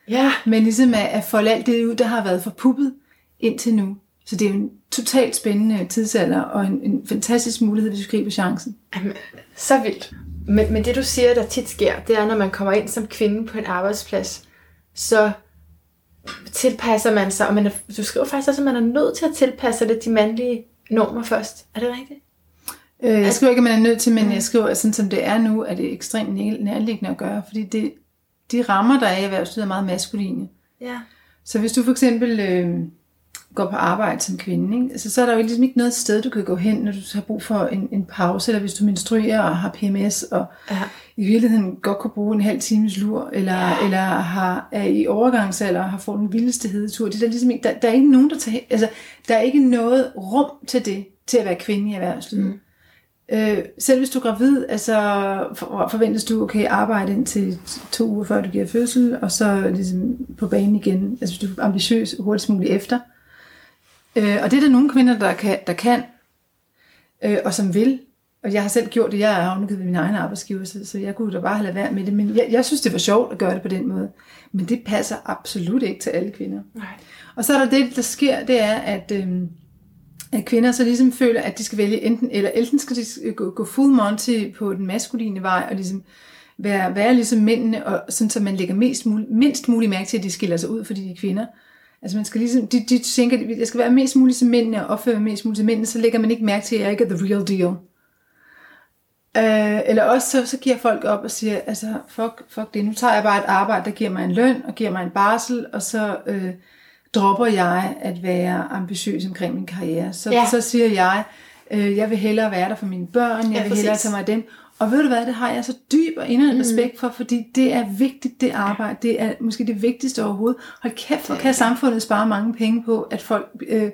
Ja. Men ligesom at, at folde alt det ud, der har været forpuppet indtil nu. Så det er jo en totalt spændende tidsalder og en, en fantastisk mulighed, hvis vi griber chancen. Jamen, så vildt. Men, men det du siger, der tit sker, det er, når man kommer ind som kvinde på en arbejdsplads, så tilpasser man sig, og man er, du skriver faktisk også, at man er nødt til at tilpasse sig lidt de mandlige normer først. Er det rigtigt? Øh, jeg skriver ikke, at man er nødt til, men jeg skriver, at sådan som det er nu, er det ekstremt næ- nærliggende at gøre, fordi det, de rammer, der er i erhvervslivet, er meget maskuline. Ja. Så hvis du for eksempel øh, går på arbejde som kvinde, ikke? Altså, så er der jo ligesom ikke noget sted, du kan gå hen, når du har brug for en, en pause, eller hvis du menstruerer og har PMS, og Ja. i virkeligheden godt kunne bruge en halv times lur, eller, ja. eller har, er i overgangsalder og har fået den vildeste hedetur. Det er der, ligesom ikke, der, der er ikke nogen, der tager, altså, der er ikke noget rum til det, til at være kvinde i erhvervslivet. Mm. Øh, selv hvis du er gravid, altså for, forventes du, okay, arbejde indtil to uger før du giver fødsel, og så ligesom på banen igen, altså hvis du er ambitiøs hurtigst muligt efter. Øh, og det er der nogle kvinder, der kan, der kan øh, og som vil. Og jeg har selv gjort det, jeg er afnækket ved min egen arbejdsgiver, så, så jeg kunne da bare have ladet være med det. Men jeg, jeg synes, det var sjovt at gøre det på den måde. Men det passer absolut ikke til alle kvinder. Nej. Og så er der det, der sker, det er, at, øhm, at kvinder så ligesom føler, at de skal vælge enten, eller enten skal de gå, gå full monty på den maskuline vej, og ligesom være, være ligesom mændene, og sådan, så man lægger mest mul, mindst muligt mærke til, at de skiller sig ud, fordi de er kvinder. Altså man skal ligesom, de, de tænker, at jeg skal være mest muligt som mændene, og opføre mig mest muligt som mændene, så lægger man ikke mærke til, at jeg ikke er the real deal. Øh, eller også så, så giver folk op og siger, altså fuck, fuck det, nu tager jeg bare et arbejde, der giver mig en løn, og giver mig en barsel, og så øh, dropper jeg at være ambitiøs omkring min karriere. Så, Ja. så siger jeg, øh, jeg vil hellere være der for mine børn, jeg Ja, vil hellere tage mig af dem. Og ved du hvad, det har jeg så dyb og inderlig respekt for, fordi det er vigtigt, det arbejde. Det er måske det vigtigste overhovedet. Hold kæft, hvor kan samfundet spare mange penge på, at folk øh, øh,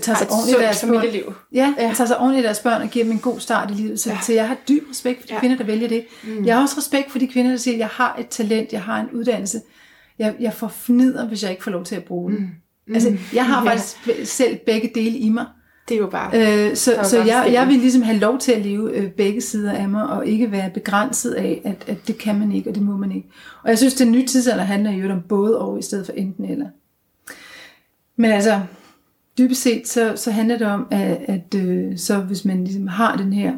tager sig et ordentligt af deres børn. familieliv. Ja, Ja. ja. tager sig ordentligt af deres børn og giver dem en god start i livet. Så, Ja. så jeg har dyb respekt for de Ja. kvinder, der vælger det. Mm. Jeg har også respekt for de kvinder, der siger, jeg har et talent, jeg har en uddannelse. Jeg, jeg får fnider, hvis jeg ikke får lov til at bruge den. Mm. Altså, jeg har Ja. faktisk selv begge dele i mig. Det er jo bare... Øh, så så jeg, jeg vil ligesom have lov til at leve øh, begge sider af mig, og ikke være begrænset af, at, at det kan man ikke, og det må man ikke. Og jeg synes, den nye tidsalder handler jo om både og, i stedet for enten eller. Men altså, dybest set, så, så handler det om, at, at øh, så hvis man ligesom har den her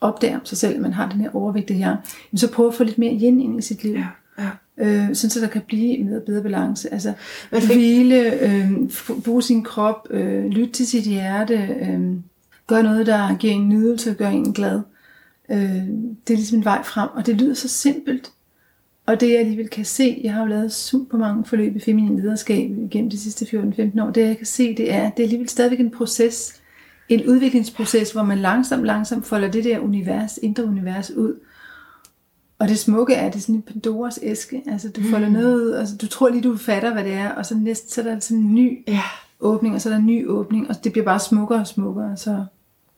opdager sig selv, at man har den her overvægtige yang, jamen så prøv at få lidt mere yin ind i sit liv. Ja, ja. Øh, sådan så der kan blive en bedre, balance. Altså Man fik- hvile, øh, bruge sin krop, øh, lytte til sit hjerte, øh, gøre noget, der giver en nydelse og gør en glad. Øh, det er ligesom en vej frem, og det lyder så simpelt. Og det jeg alligevel kan se, jeg har jo lavet super mange forløb i feminin lederskab gennem de sidste 14-15 år, det jeg kan se, det er, det er alligevel stadigvæk en proces, en udviklingsproces, hvor man langsomt, langsomt folder det der univers, indre univers ud. Og det smukke er, det er sådan en Pandoras æske. Altså, du folder Mm. noget ud, altså, du tror lige, du fatter, hvad det er, og så næste, så er der sådan en ny Ja. åbning, og så er der en ny åbning, og det bliver bare smukkere og smukkere. Så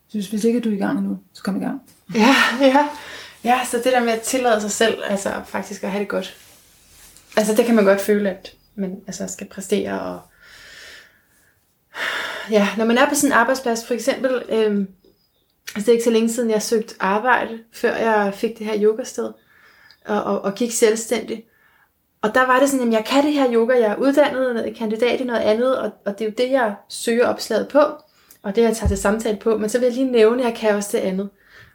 synes, hvis ikke du er i gang nu, så kom i gang. Ja, ja. Ja, så det der med at tillade sig selv, altså faktisk at have det godt. Altså det kan man godt føle, at man altså, skal præstere. Og... Ja, når man er på sådan en arbejdsplads, for eksempel, øhm, altså det er ikke så længe siden, jeg søgte arbejde, før jeg fik det her yogasted, og, og, og gik selvstændig. Og der var det sådan, at jeg kan det her yoga, jeg er uddannet, jeg er kandidat i noget andet, og, og det er jo det, jeg søger opslaget på, og det, jeg tager til samtale på. Men så vil jeg lige nævne, at jeg kan også det andet.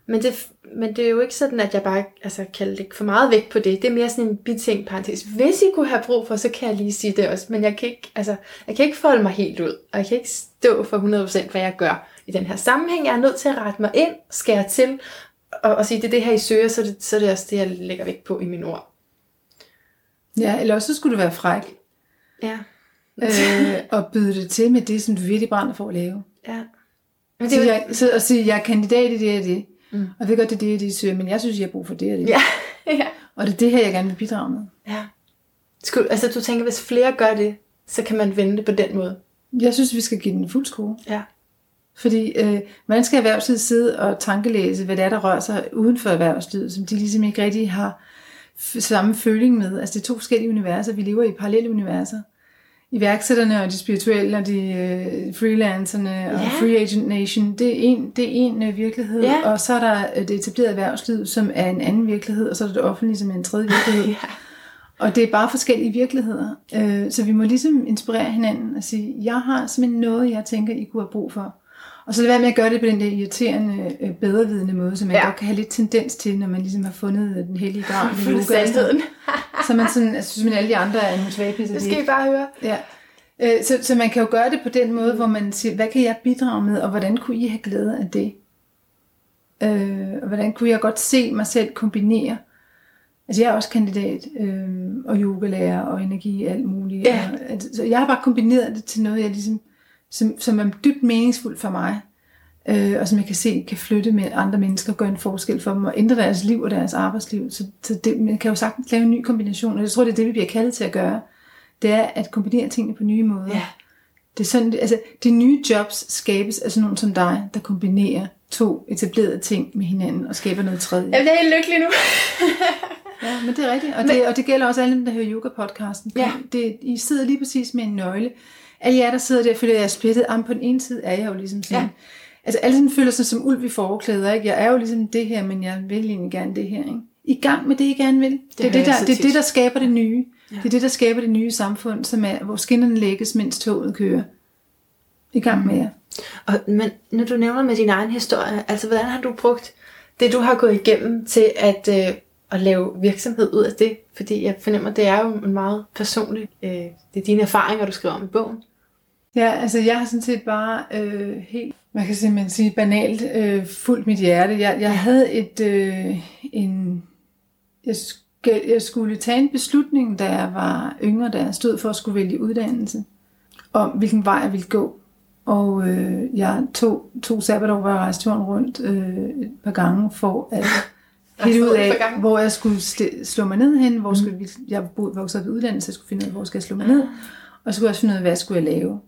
Men det, men det er jo ikke sådan, at jeg bare altså, kan lægge for meget vægt på det. Det er mere sådan en biting parentes. Hvis I kunne have brug for, så kan jeg lige sige det også. Men jeg kan ikke, altså, jeg kan ikke folde mig helt ud. Og jeg kan ikke stå for 100% hvad jeg gør i den her sammenhæng. Jeg er nødt til at rette mig ind, skære til, og, og sige, det er det her, I søger, så er det, så er det også det, jeg lægger vægt på i mine ord. Ja, eller også så skulle du være fræk, Ja. øh, og byde det til med det, som du virkelig brænder for at lave. ja. Men det Så jeg, så at sige, jeg er kandidat i det og det, Mm. og jeg ved godt, det er det, de søger, men jeg synes, jeg har brug for det og det. ja. ja. Og det er det her, jeg gerne vil bidrage med. ja. Skulle, altså, du tænker, hvis flere gør det, så kan man vende det på den måde. Jeg synes, vi skal give den fuld skrue. Ja. Fordi øh, man skal erhvervslivet sidde og tankelæse, hvad det er, der rører sig uden for erhvervslivet, som de ligesom ikke rigtig har samme føling med. Altså det er to forskellige universer. Vi lever i parallelle universer. Iværksætterne og de spirituelle og de øh, freelancerne og Ja. free agent nation, det er en, det er en øh, virkelighed. Ja. Og så er der øh, det etablerede erhvervsliv, som er en anden virkelighed, og så er der det offentlige, som er en tredje virkelighed. Ja. Og det er bare forskellige virkeligheder. Øh, Så vi må ligesom inspirere hinanden og sige, jeg har simpelthen noget, jeg tænker, I kunne have brug for. Og så lad være med at gøre det på den der irriterende, øh, bedrevidende måde, som man Ja. godt kan have lidt tendens til, når man ligesom har fundet den hellige graal ved Fundet sandheden. Så man sådan, altså, synes man alle de andre er nogle svage pisser. Det skal I bare høre. Ja. Øh, Så, så man kan jo gøre det på den måde, hvor man siger, hvad kan jeg bidrage med, og hvordan kunne I have glæde af det? Øh, og hvordan kunne jeg godt se mig selv kombinere? Altså jeg er også kandidat, øh, og yogalærer, og energi alt muligt. Ja. Og, altså, så jeg har bare kombineret det til noget, jeg ligesom, som, som er dybt meningsfuldt for mig. Øh, og som jeg kan se kan flytte med andre mennesker, gøre en forskel for dem, og ændre deres liv og deres arbejdsliv. Så, så det, man kan jo sagtens lave en ny kombination, og jeg tror, det er det, vi bliver kaldet til at gøre. Det er at kombinere tingene på nye måder. Ja. Det er sådan, altså, de nye jobs skabes af sådan nogen som dig, der kombinerer to etablerede ting med hinanden og skaber noget tredje. Jeg bliver helt lykkelig nu. Ja, men det er rigtigt. Og, det, og det gælder også alle dem, der hører yoga-podcasten. Ja. Det, I sidder lige præcis med en nøgle. Alle jer, der sidder der, føler jeg er splittet. Jamen, på den ene side er jeg jo ligesom sådan... Ja. Altså, alle sådan føler sig som ulv i forklæder, ikke? Jeg er jo ligesom det her, men jeg vil egentlig gerne det her, ikke? I gang med det, I gerne vil. Det, det, er, det, der, det er det, der skaber det nye. Ja. Det er det, der skaber det nye samfund, som er, hvor skinnerne lægges, mens toget kører. I gang med jer. Og, men når du nævner med din egen historie, altså hvordan har du brugt det, du har gået igennem til at, øh, at lave virksomhed ud af det? Fordi jeg fornemmer, det er jo en meget personlig, øh, det er dine erfaringer, du skriver om i bogen. Ja, altså jeg har sådan set bare øh, helt, man kan simpelthen sige banalt, øh, fuldt mit hjerte. Jeg, jeg havde et, øh, en, jeg, skal, jeg skulle tage en beslutning, da jeg var yngre, da jeg stod for at skulle vælge uddannelse, om hvilken vej jeg ville gå. Og øh, jeg tog to sabbatår, hvor jeg rejste jorden rundt øh, et par gange for at finde ud af, hvor jeg skulle sl- slå mig ned hen, hvor skulle, vi- jeg vokset op i uddannelse, jeg skulle finde ud af, hvor skal jeg slå mig ned, og så skulle jeg også finde ud af, hvad skulle jeg lave.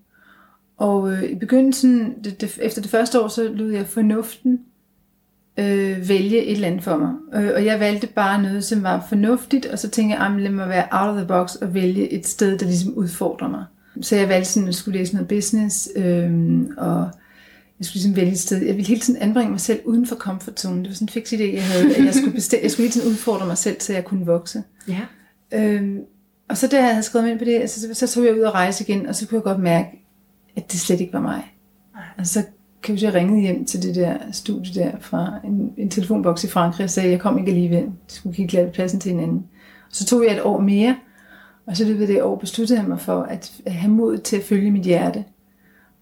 Og øh, i begyndelsen, det, det, efter det første år, så lod jeg fornuften øh, vælge et eller andet for mig. Øh, og jeg valgte bare noget, som var fornuftigt, og så tænkte jeg, "Jamen, lad mig være out of the box og vælge et sted, der ligesom udfordrer mig. Så jeg valgte sådan, at skulle læse noget business, øh, og jeg skulle ligesom vælge et sted. Jeg ville hele tiden anbringe mig selv uden for comfort zone. Det var sådan en fix idé, jeg havde, at jeg skulle, bestemme, jeg skulle hele tiden udfordre mig selv, så jeg kunne vokse. Ja. Øhm, og så da jeg havde skrevet mig ind på det, så, så tog jeg ud og rejse igen, og så kunne jeg godt mærke, at det slet ikke var mig. Altså, så kan jeg ringe hjem til det der studie der fra en, en telefonboks i Frankrig og sagde, at jeg kom ikke alligevel. Jeg skulle kigge lidt pladsen til hinanden. Og så tog jeg et år mere, og så løbet det år besluttede jeg mig for at have mod til at følge mit hjerte.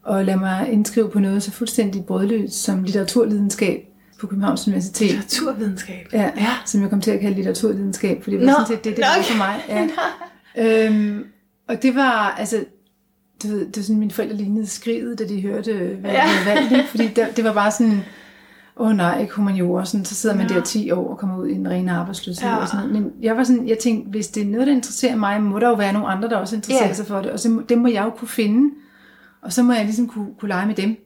Og lade mig indskrive på noget så fuldstændig brødløst som litteraturvidenskab på Københavns Universitet. Litteraturvidenskab? Ja, ja, som jeg kom til at kalde litteraturvidenskab, for det var Nå, sådan set det, det var for mig. Ja. øhm, og det var, altså, du ved, det var sådan, mine forældre lignede skriget, da de hørte, hvad jeg havde valgt. Fordi det, det var bare sådan, åh oh, nej, ikke humaniora, sådan, så sidder man ja. der 10 år og kommer ud i en ren arbejdsløshed. Ja. Og sådan Men jeg var sådan, jeg tænkte, hvis det er noget, der interesserer mig, må der jo være nogle andre, der også interesserer ja. sig for det, og så, det må jeg jo kunne finde, og så må jeg ligesom kunne, kunne lege med dem.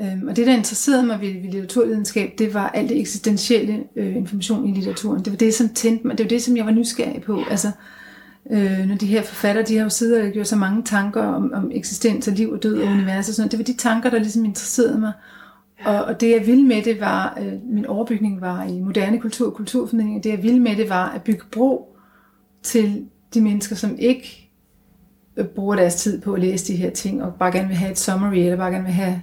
Øhm, og det, der interesserede mig ved, ved litteraturvidenskab, det var alt det eksistentielle øh, information i litteraturen. Det var det, som tændte mig. Det var det, som jeg var nysgerrig på. Altså, øh, når de her forfattere, de har jo siddet og gjort så mange tanker om, om eksistens og liv og død ja. og univers og sådan. Det var de tanker, der ligesom interesserede mig. Og, og det jeg ville med det var, øh, min overbygning var i moderne kultur og kulturformidling, det jeg ville med det var at bygge bro til de mennesker, som ikke øh, bruger deres tid på at læse de her ting, og bare gerne vil have et summary, eller bare gerne vil have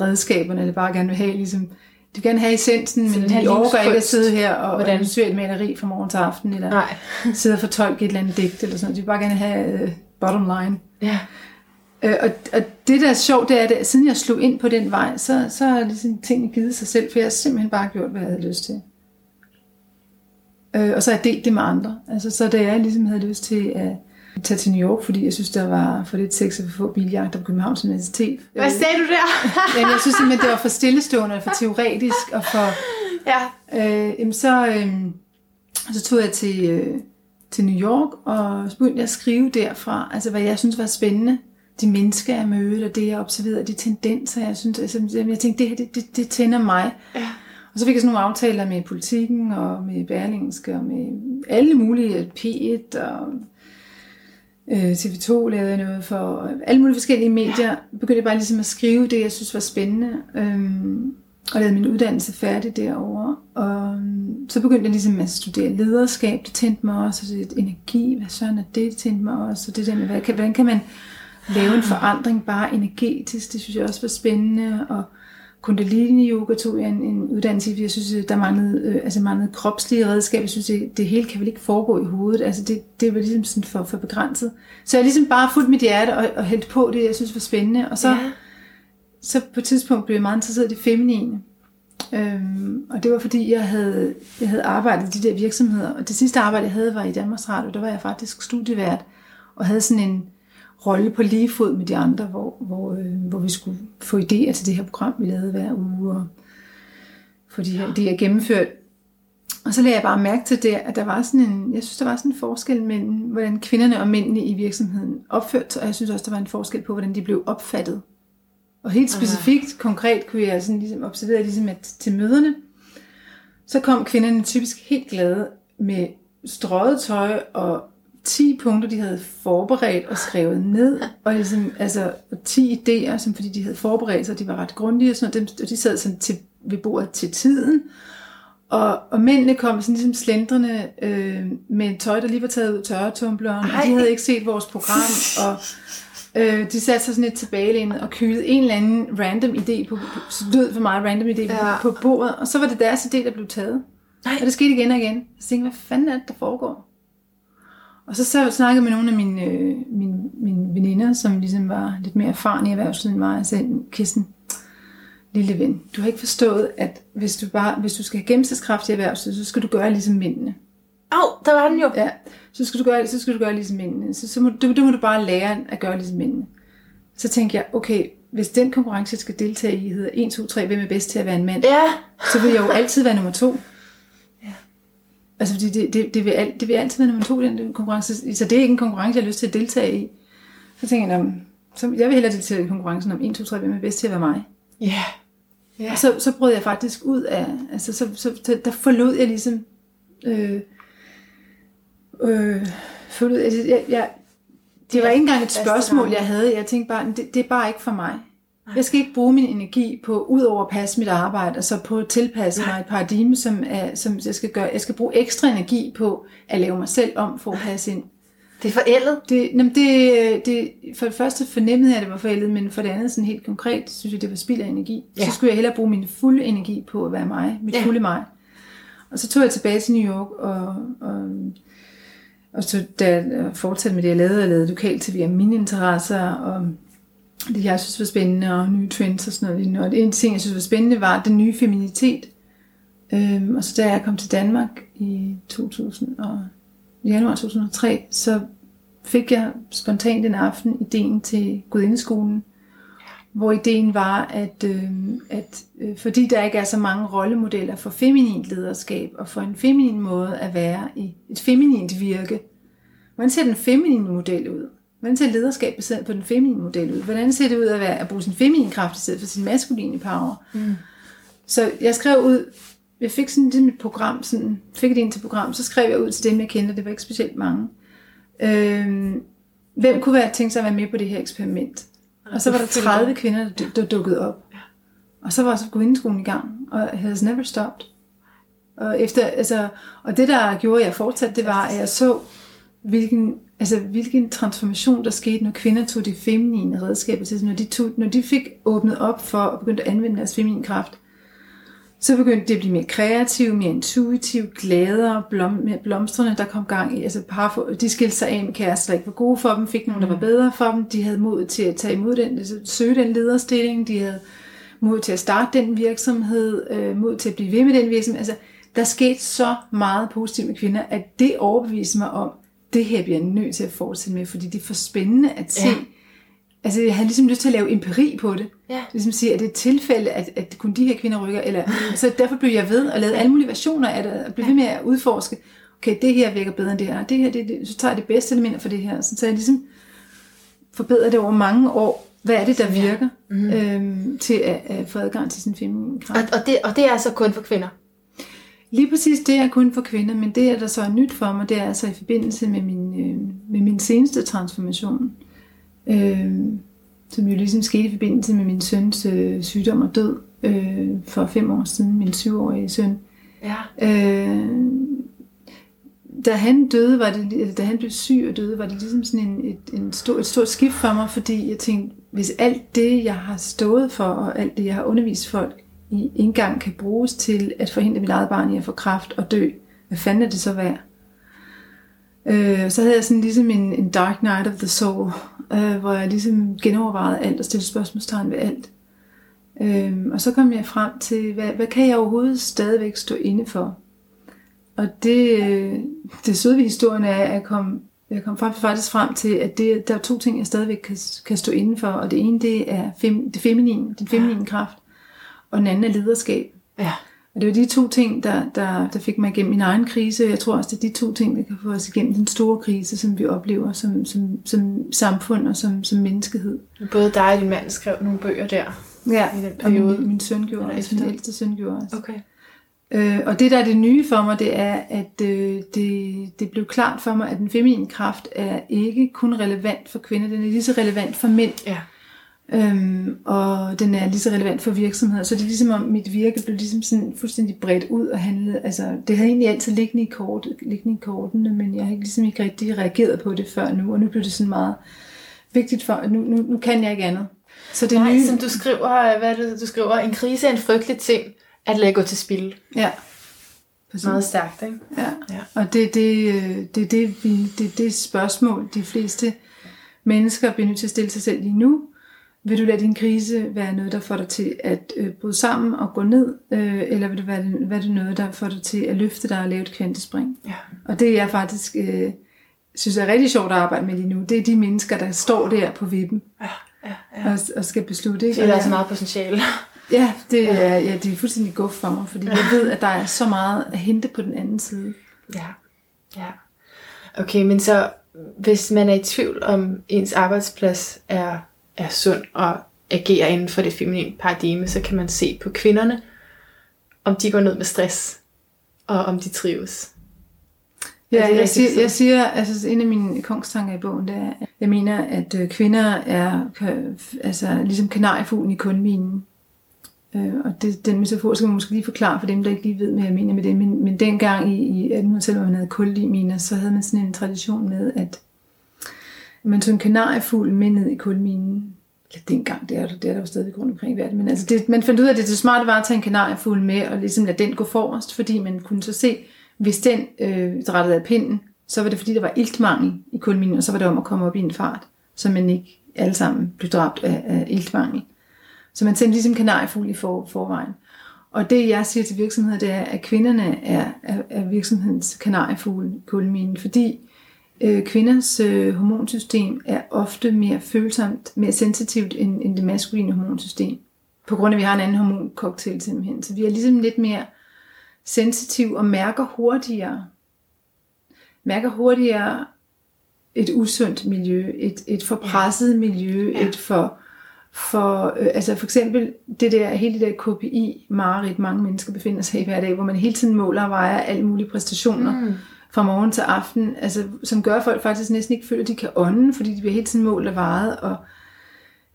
redskaberne, eller bare gerne vil have ligesom, de vil gerne have essensen, men de overgår ikke at sidde her og Hvordan? analysere et maleri fra morgen til aften, eller Nej. sidde og fortolke et eller andet digt, eller sådan De vil bare gerne have uh, bottom line. Ja. Øh, og, og det der er sjovt, det er, at siden jeg slog ind på den vej, så, så har ligesom tingene givet sig selv, for jeg har simpelthen bare gjort, hvad jeg havde lyst til. Øh, og så har jeg delt det med andre. Altså, så da jeg ligesom havde lyst til at tage til New York, fordi jeg synes, der var for lidt sex og for få biljagter på Københavns Universitet. Hvad sagde du der? ja, jeg synes simpelthen, det var for stillestående og for teoretisk, og for... Ja. Øh, jamen så, øh, så tog jeg til, øh, til New York, og begyndte jeg at skrive derfra, altså hvad jeg synes var spændende de mennesker, jeg mødte, og det, jeg observerede, de tendenser, jeg synes, altså, jeg tænkte, det her, det, det, det tænder mig. Ja. Og så fik jeg sådan nogle aftaler med politikken, og med Berlingske, og med alle mulige, P1, og øh, TV2 lavede noget for, øh, alle mulige forskellige medier. Begyndte jeg bare ligesom at skrive det, jeg synes var spændende. Øhm, og lavede min uddannelse færdig derovre. Og øhm, så begyndte jeg ligesom at studere lederskab, det tændte mig også, og det energi, hvad sådan er det, det tændte mig også, og det der med, hvordan kan man lave en forandring bare energetisk. Det synes jeg også var spændende. Og Kundalini Yoga tog jeg en, en uddannelse i, jeg synes, der manglede, øh, altså manglede kropslige redskaber. Jeg synes, det, det hele kan vel ikke foregå i hovedet. Altså det, det var ligesom sådan for, for begrænset. Så jeg ligesom bare fuldt mit hjerte og, og hældt på det, jeg synes var spændende. Og så, ja. så på et tidspunkt blev jeg meget interesseret i det feminine. Øhm, og det var fordi, jeg havde, jeg havde arbejdet i de der virksomheder. Og det sidste arbejde, jeg havde, var i Danmarks Radio. Der var jeg faktisk studievært og havde sådan en rolle på lige fod med de andre, hvor, hvor, øh, hvor vi skulle få idéer til det her program, vi lavede hver uge, og få de her idéer gennemført. Og så lagde jeg bare mærke til det, at der var sådan en, jeg synes, der var sådan en forskel mellem, hvordan kvinderne og mændene i virksomheden opførte sig, og jeg synes også, der var en forskel på, hvordan de blev opfattet. Og helt specifikt, Aha. konkret, kunne jeg sådan ligesom observere, ligesom at til møderne, så kom kvinderne typisk helt glade med strøget tøj og 10 punkter, de havde forberedt og skrevet ned, og ligesom, altså 10 idéer, som fordi de havde forberedt sig, de var ret grundige, og, sådan, og de sad sådan til, ved bordet til tiden, og, og mændene kom sådan ligesom slendrende øh, med tøj, der lige var taget ud af tørretumbleren, og de havde ikke set vores program, og øh, de satte sig sådan lidt tilbagelænet og kylede en eller anden random idé på, så lød for mig random idé ja. på, på bordet, og så var det deres idé, der blev taget. Nej. Og det skete igen og igen. Så tænkte hvad fanden er det, der foregår? Og så, snakkede jeg med nogle af mine, øh, mine, mine veninder, som ligesom var lidt mere erfarne i erhvervslivet end mig, og sagde, Kirsten, lille ven, du har ikke forstået, at hvis du, bare, hvis du skal have gennemsnitskraft i erhvervslivet, så skal du gøre ligesom mændene. Au, oh, der var den jo. Ja, så skal du gøre, så skal du gøre ligesom mændene. Så, så må, du, du må du bare lære at gøre ligesom mændene. Så tænkte jeg, okay, hvis den konkurrence, jeg skal deltage i, hedder 1, 2, 3, hvem er bedst til at være en mand, ja. så vil jeg jo altid være nummer to. Altså, fordi det, det, det, vil, alt, det vil altid være nummer to i den konkurrence. Så det er ikke en konkurrence, jeg har lyst til at deltage i. Så tænker jeg, så jeg vil hellere deltage i konkurrencen om 1, 2, 3, hvem er bedst til at være mig. Ja. Yeah. Yeah. Og så, så brød jeg faktisk ud af, altså så, så, så der forlod jeg ligesom, øh, øh, forlod, altså, jeg, jeg, det var ikke engang et spørgsmål, jeg havde. Jeg tænkte bare, det, det er bare ikke for mig. Jeg skal ikke bruge min energi på, ud over at passe mit arbejde, og så på at tilpasse mig et paradigme, som, er, som jeg skal gøre. Jeg skal bruge ekstra energi på at lave mig selv om for at passe ind. Det er forældet. Det, jamen det, det, for det første fornemmede jeg, at det var forældet, men for det andet sådan helt konkret, synes jeg, det var spild af energi. Ja. Så skulle jeg hellere bruge min fulde energi på at være mig, mit ja. Fulde mig. Og så tog jeg tilbage til New York, og, og, og så da jeg fortsatte med det, jeg lavede, jeg lavede lokal tv om mine interesser, og det, jeg synes var spændende, og nye trends og sådan noget. Og det ting, jeg synes var spændende, var den nye feminitet. Øhm, og så da jeg kom til Danmark i 2000 og, januar 2003, så fik jeg spontant en aften ideen til Gudindeskolen, hvor ideen var, at, øh, at øh, fordi der ikke er så mange rollemodeller for feminin lederskab og for en feminin måde at være i et feminint virke, hvordan ser den feminine model ud? Hvordan ser lederskab baseret på den feminine model ud? Hvordan ser det ud at, være, at bruge sin feminine kraft i stedet for sin maskuline power? Mm. Så jeg skrev ud, jeg fik sådan ligesom et program, sådan, fik et ind til program, så skrev jeg ud til dem, jeg kendte, det var ikke specielt mange. Øhm, hvem kunne være tænkt sig at være med på det her eksperiment? Og så var der 30 kvinder, der, der dukkede op. Og så var så Gudindeskolen i gang, og has never stopped. Og, efter, altså, og det, der gjorde, at jeg fortsatte, det var, at jeg så, hvilken, altså, hvilken transformation, der skete, når kvinder tog de feminine redskaber til. Når de, tog, når de fik åbnet op for at begynde at anvende deres feminine kraft, så begyndte det at blive mere kreative, mere intuitive, gladere, blom, mere blomstrende, der kom gang i. Altså par, de skilte sig af med kærester, der ikke var gode for dem, fik nogen, der var bedre for dem. De havde mod til at tage imod den, altså, søge den lederstilling. De havde mod til at starte den virksomhed, øh, mod til at blive ved med den virksomhed. Altså, der skete så meget positivt med kvinder, at det overbeviste mig om, det her bliver jeg nødt til at fortsætte med, fordi det er for spændende at se. Ja. Altså, jeg havde ligesom lyst til at lave empiri på det. Ja. Ligesom sige, at det er et tilfælde, at, at kun de her kvinder rykker. Eller, så derfor blev jeg ved og lavede alle mulige versioner af det, og blev ved med at udforske, okay, det her virker bedre end det her, det her, det, det, så tager jeg det bedste elementer for det her. Så, så jeg ligesom forbedrer det over mange år. Hvad er det, der virker mm. øhm, til at, at få adgang til sin kraft? Og, og, det, og det er altså kun for kvinder. Lige præcis det er kun for kvinder, men det, der så er nyt for mig, det er altså i forbindelse med min, øh, med min seneste transformation, øh, som jo ligesom skete i forbindelse med min søns øh, sygdom og død øh, for fem år siden, min syvårige søn. Ja. Øh, da han døde, var det, eller da han blev syg og døde, var det ligesom sådan en, et, en stor, et stort skift for mig, fordi jeg tænkte, hvis alt det, jeg har stået for, og alt det, jeg har undervist folk engang kan bruges til at forhindre mit eget barn i at få kraft og dø, hvad fanden er det så værd? Øh, så havde jeg sådan ligesom en, en dark night of the soul, øh, hvor jeg ligesom genovervejede alt og stillede spørgsmålstegn ved alt. Øh, og så kom jeg frem til, hvad, hvad kan jeg overhovedet stadigvæk stå inde for? Og det, øh, det søde ved historien er, at jeg kom, jeg kom faktisk frem til, at det, der er to ting, jeg stadigvæk kan, kan stå inden for. Og det ene, det er fem, det feminine, den feminine kraft, og den anden er lederskab. Ja. Og det var de to ting, der, der, der fik mig igennem min egen krise. Jeg tror også, det er de to ting, der kan få os igennem den store krise, som vi oplever som, som, som samfund og som, som menneskehed. Både dig og din mand skrev nogle bøger der. Ja, I den og min, periode. min søn gjorde også, min ældste søn gjorde også. Okay. Øh, og det, der er det nye for mig, det er, at øh, det, det blev klart for mig, at den feminine kraft er ikke kun relevant for kvinder, den er lige så relevant for mænd. Ja. Øhm, og den er lige så relevant for virksomheder. Så det er ligesom om mit virke blev ligesom sådan fuldstændig bredt ud og handlede. Altså, det havde egentlig altid liggende i, kort, liggende i kortene, men jeg har ligesom ikke rigtig reageret på det før nu. Og nu blev det sådan meget vigtigt for, at nu, nu, nu kan jeg ikke andet. Så det Nej, nye... som du skriver, hvad er det, du skriver, en krise er en frygtelig ting at lade gå til spil. Ja. Præcis. Meget stærkt, ikke? Ja. Ja. Og det er det, øh, det, det, vi, det, det spørgsmål, de fleste mennesker bliver nødt til at stille sig selv lige nu. Vil du lade din krise være noget, der får dig til at øh, bryde sammen og gå ned, øh, eller vil det være, være det noget, der får dig til at løfte dig og lave et kvantespring? Ja. Og det er jeg faktisk øh, synes er rigtig sjovt at arbejde med lige nu. Det er de mennesker, der står der på vippen Ja, ja, ja. og, og skal beslutte. Ikke? Det er så meget potentiale. Ja, det er, ja, det er fuldstændig guf for mig, fordi jeg ved, at der er så meget at hente på den anden side. Ja. ja. Okay, men så hvis man er i tvivl om ens arbejdsplads er, er sund og agerer inden for det feminine paradigme, så kan man se på kvinderne, om de går ned med stress, og om de trives. Ja, jeg siger, jeg siger, altså en af mine kongstanker i bogen, det er, at jeg mener, at øh, kvinder er ka- altså, ligesom kanariefuglen i kundminen. Øh, og det, den metafor skal man måske lige forklare for dem, der ikke lige ved, hvad jeg mener med det. Men, men dengang i, i 1800-tallet, hvor man havde kul i miner, så havde man sådan en tradition med, at men tog en kanariefugl med ned i kulminen. Ja, dengang, det er, der, det er der jo stadig rundt omkring i verden. Men altså det, man fandt ud af, at det, det smarte var at tage en kanariefugl med, og ligesom lade den gå forrest, fordi man kunne så se, hvis den øh, drættede af pinden, så var det fordi, der var iltmangel i kulminen, og så var det om at komme op i en fart, så man ikke alle sammen blev dræbt af, af iltmangel. Så man sendte ligesom kanariefugl i for, forvejen. Og det jeg siger til virksomheder, det er, at kvinderne er, er, er virksomhedens kanariefugle i kulminen, fordi øh, kvinders øh, hormonsystem er ofte mere følsomt, mere sensitivt end, end det maskuline hormonsystem. På grund af, at vi har en anden hormoncocktail simpelthen. Så vi er ligesom lidt mere sensitiv og mærker hurtigere. Mærker hurtigere et usundt miljø, et, et forpresset miljø, ja. et for, for, øh, altså for eksempel det der, hele det der KPI, mareridt mange mennesker befinder sig i hver dag, hvor man hele tiden måler og vejer alle mulige præstationer mm. Fra morgen til aften, altså som gør, at folk faktisk næsten ikke føler, at de kan ånde, fordi de bliver hele tiden målt og vejet, og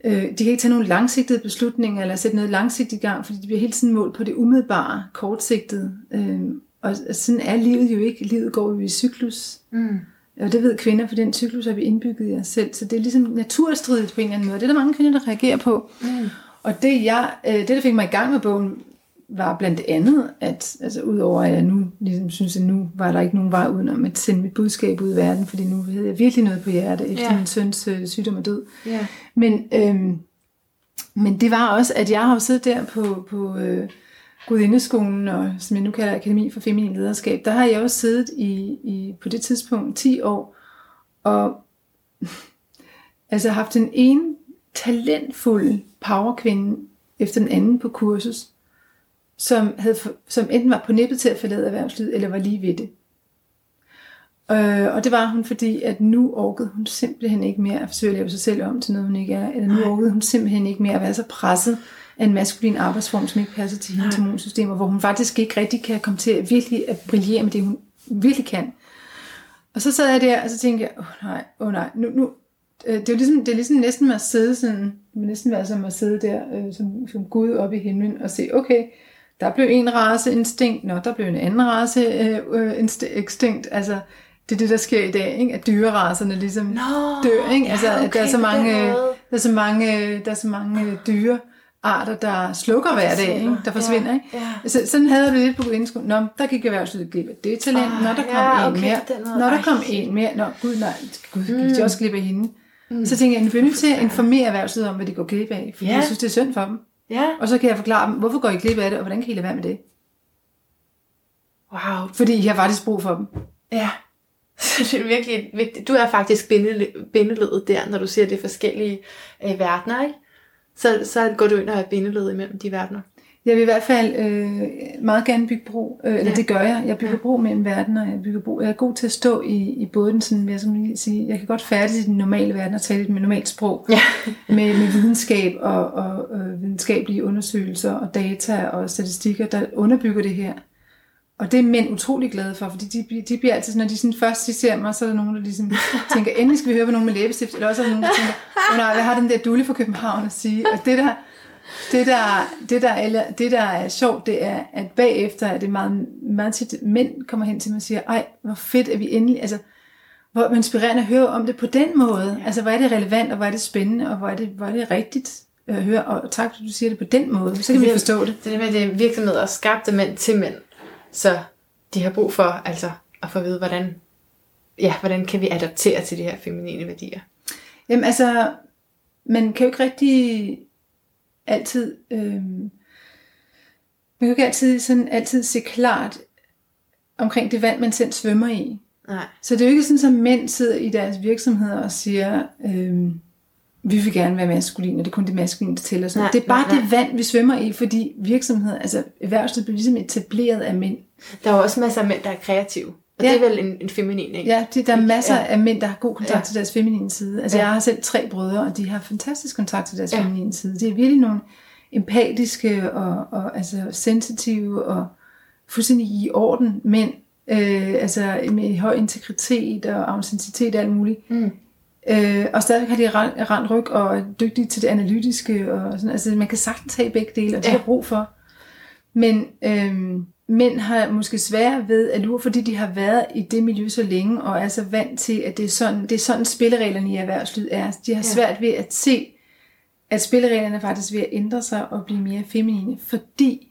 øh, de kan ikke tage nogle langsigtede beslutninger, eller sætte noget langsigtet i gang, fordi de bliver hele tiden målt på det umiddelbare, kortsigtede. Øh, og sådan er livet jo ikke. Livet går jo i cyklus. Mm. Og det ved kvinder, for den cyklus har vi indbygget i os selv. Så det er ligesom naturstridigt på en eller anden måde. Det er der mange kvinder, der reagerer på. Mm. Og det, jeg, øh, det, der fik mig i gang med bogen, var blandt andet, at altså, udover at jeg nu ligesom synes, at nu var der ikke nogen vej udenom at sende mit budskab ud i verden, fordi nu havde jeg virkelig noget på hjerte efter yeah. min søns øh, sygdom og død. Yeah. Men, øhm, men det var også, at jeg har siddet der på, på øh, Gudindeskolen, og som jeg nu kalder Akademi for Feminin Lederskab, der har jeg også siddet i, i på det tidspunkt 10 år, og altså haft en en talentfuld powerkvinde efter den anden på kursus, som, havde, som enten var på nippet til at forlade erhvervslivet, eller var lige ved det. Øh, og det var hun, fordi at nu orkede hun simpelthen ikke mere at forsøge at lave sig selv om til noget, hun ikke er, eller nu orkede hun simpelthen ikke mere at være så presset af en maskulin arbejdsform, som ikke passer til hendes hormonsystem, hvor hun faktisk ikke rigtig kan komme til at virkelig at brillere med det, hun virkelig kan. Og så sad jeg der, og så tænkte jeg, åh oh, nej, åh oh, nej, nu, nu, øh, det er jo ligesom, det er ligesom næsten at sidde sådan, næsten være som at sidde der øh, som, som Gud op i himlen og se, okay, der blev en race instinkt, nå, der blev en anden race øh, øh instinkt, altså, det er det, der sker i dag, ikke? at dyreracerne ligesom Nå, dør. Ikke? Altså, ja, okay, at der er så mange, der er så mange, der er så mange dyre arter, der slukker hver dag, ikke? der forsvinder. Ja, ikke? Ja. Så, sådan havde det lidt på grindskolen. Nå, der gik erhvervslivet glip af det talent. Når der kom ja, okay, en mere. Når der kom en mere. Nå, gud nej, gud, gik mm. de også glip af hende. Mm. Så tænker jeg, at er nødt til at informere erhvervslivet om, hvad de går glip af. For ja. jeg synes, det er synd for dem. Ja. Og så kan jeg forklare dem, hvorfor går I glip af det, og hvordan kan I lade være med det? Wow. Fordi I har faktisk brug for dem. Ja. det er virkelig vigtigt. Du er faktisk bindeledet der, når du siger, det er forskellige øh, verdener, ikke? Så, så går du ind og er bindeledet imellem de verdener. Jeg vil i hvert fald øh, meget gerne bygge bro, øh, eller ja. det gør jeg. Jeg bygger ja. bro mellem verdener, jeg bygger bro. Jeg er god til at stå i, i båden, sådan, jeg, som sige, jeg kan godt færdig i den normale verden og tale med normalt sprog, ja. med, med videnskab og, og øh, videnskabelige undersøgelser og data og statistikker, der underbygger det her. Og det er mænd utrolig glade for, fordi de, de bliver altid, når de sådan først de ser mig, så er der nogen, der ligesom tænker, endelig skal vi høre på nogen med læbestift, eller også er der nogen, der tænker, oh, nej, hvad har den der dulle fra København at sige? Og det der, det der, det der, eller, det der er sjovt, det er, at bagefter er det meget, meget tit, mænd kommer hen til mig og siger, ej, hvor fedt er vi endelig, altså, hvor inspirerende at høre om det på den måde. Ja. Altså, hvor er det relevant, og hvor er det spændende, og hvor er det, hvor er det rigtigt at høre, og tak, at du siger det på den måde, så kan det, vi forstå det. Det er med, at det er virksomheder skabte mænd til mænd. Så de har brug for altså at få at vide, hvordan, ja, hvordan kan vi adaptere til de her feminine værdier. Jamen altså, man kan jo ikke rigtig altid, øh, man kan jo ikke altid, sådan, altid se klart omkring det vand, man selv svømmer i. Nej. Så det er jo ikke sådan, at mænd sidder i deres virksomheder og siger, øh, vi vil gerne være maskuline, og det er kun det maskuline, der tæller. Nej, det er bare nej, nej. det vand, vi svømmer i, fordi virksomheder, altså erhvervslivet bliver ligesom etableret af mænd. Der er jo også masser af mænd, der er kreative. Og ja. det er vel en, en feminin, ikke? Ja, det, der er masser ja. af mænd, der har god kontakt ja. til deres feminine side. Altså ja. jeg har selv tre brødre, og de har fantastisk kontakt til deres ja. feminine side. Det er virkelig nogle empatiske og, og altså sensitive og fuldstændig i orden mænd, øh, altså med høj integritet og autenticitet og alt muligt. Mm. Øh, og stadig har de rent, rent ryg og er dygtige til det analytiske. Og sådan. Altså, man kan sagtens have begge dele, og det ja. har brug for. Men, øh, mænd har måske svære ved at lure, fordi de har været i det miljø så længe, og er så vant til, at det er sådan, det er sådan spillereglerne i erhvervslivet er. De har svært ved at se, at spillereglerne faktisk ved at ændre sig og blive mere feminine, fordi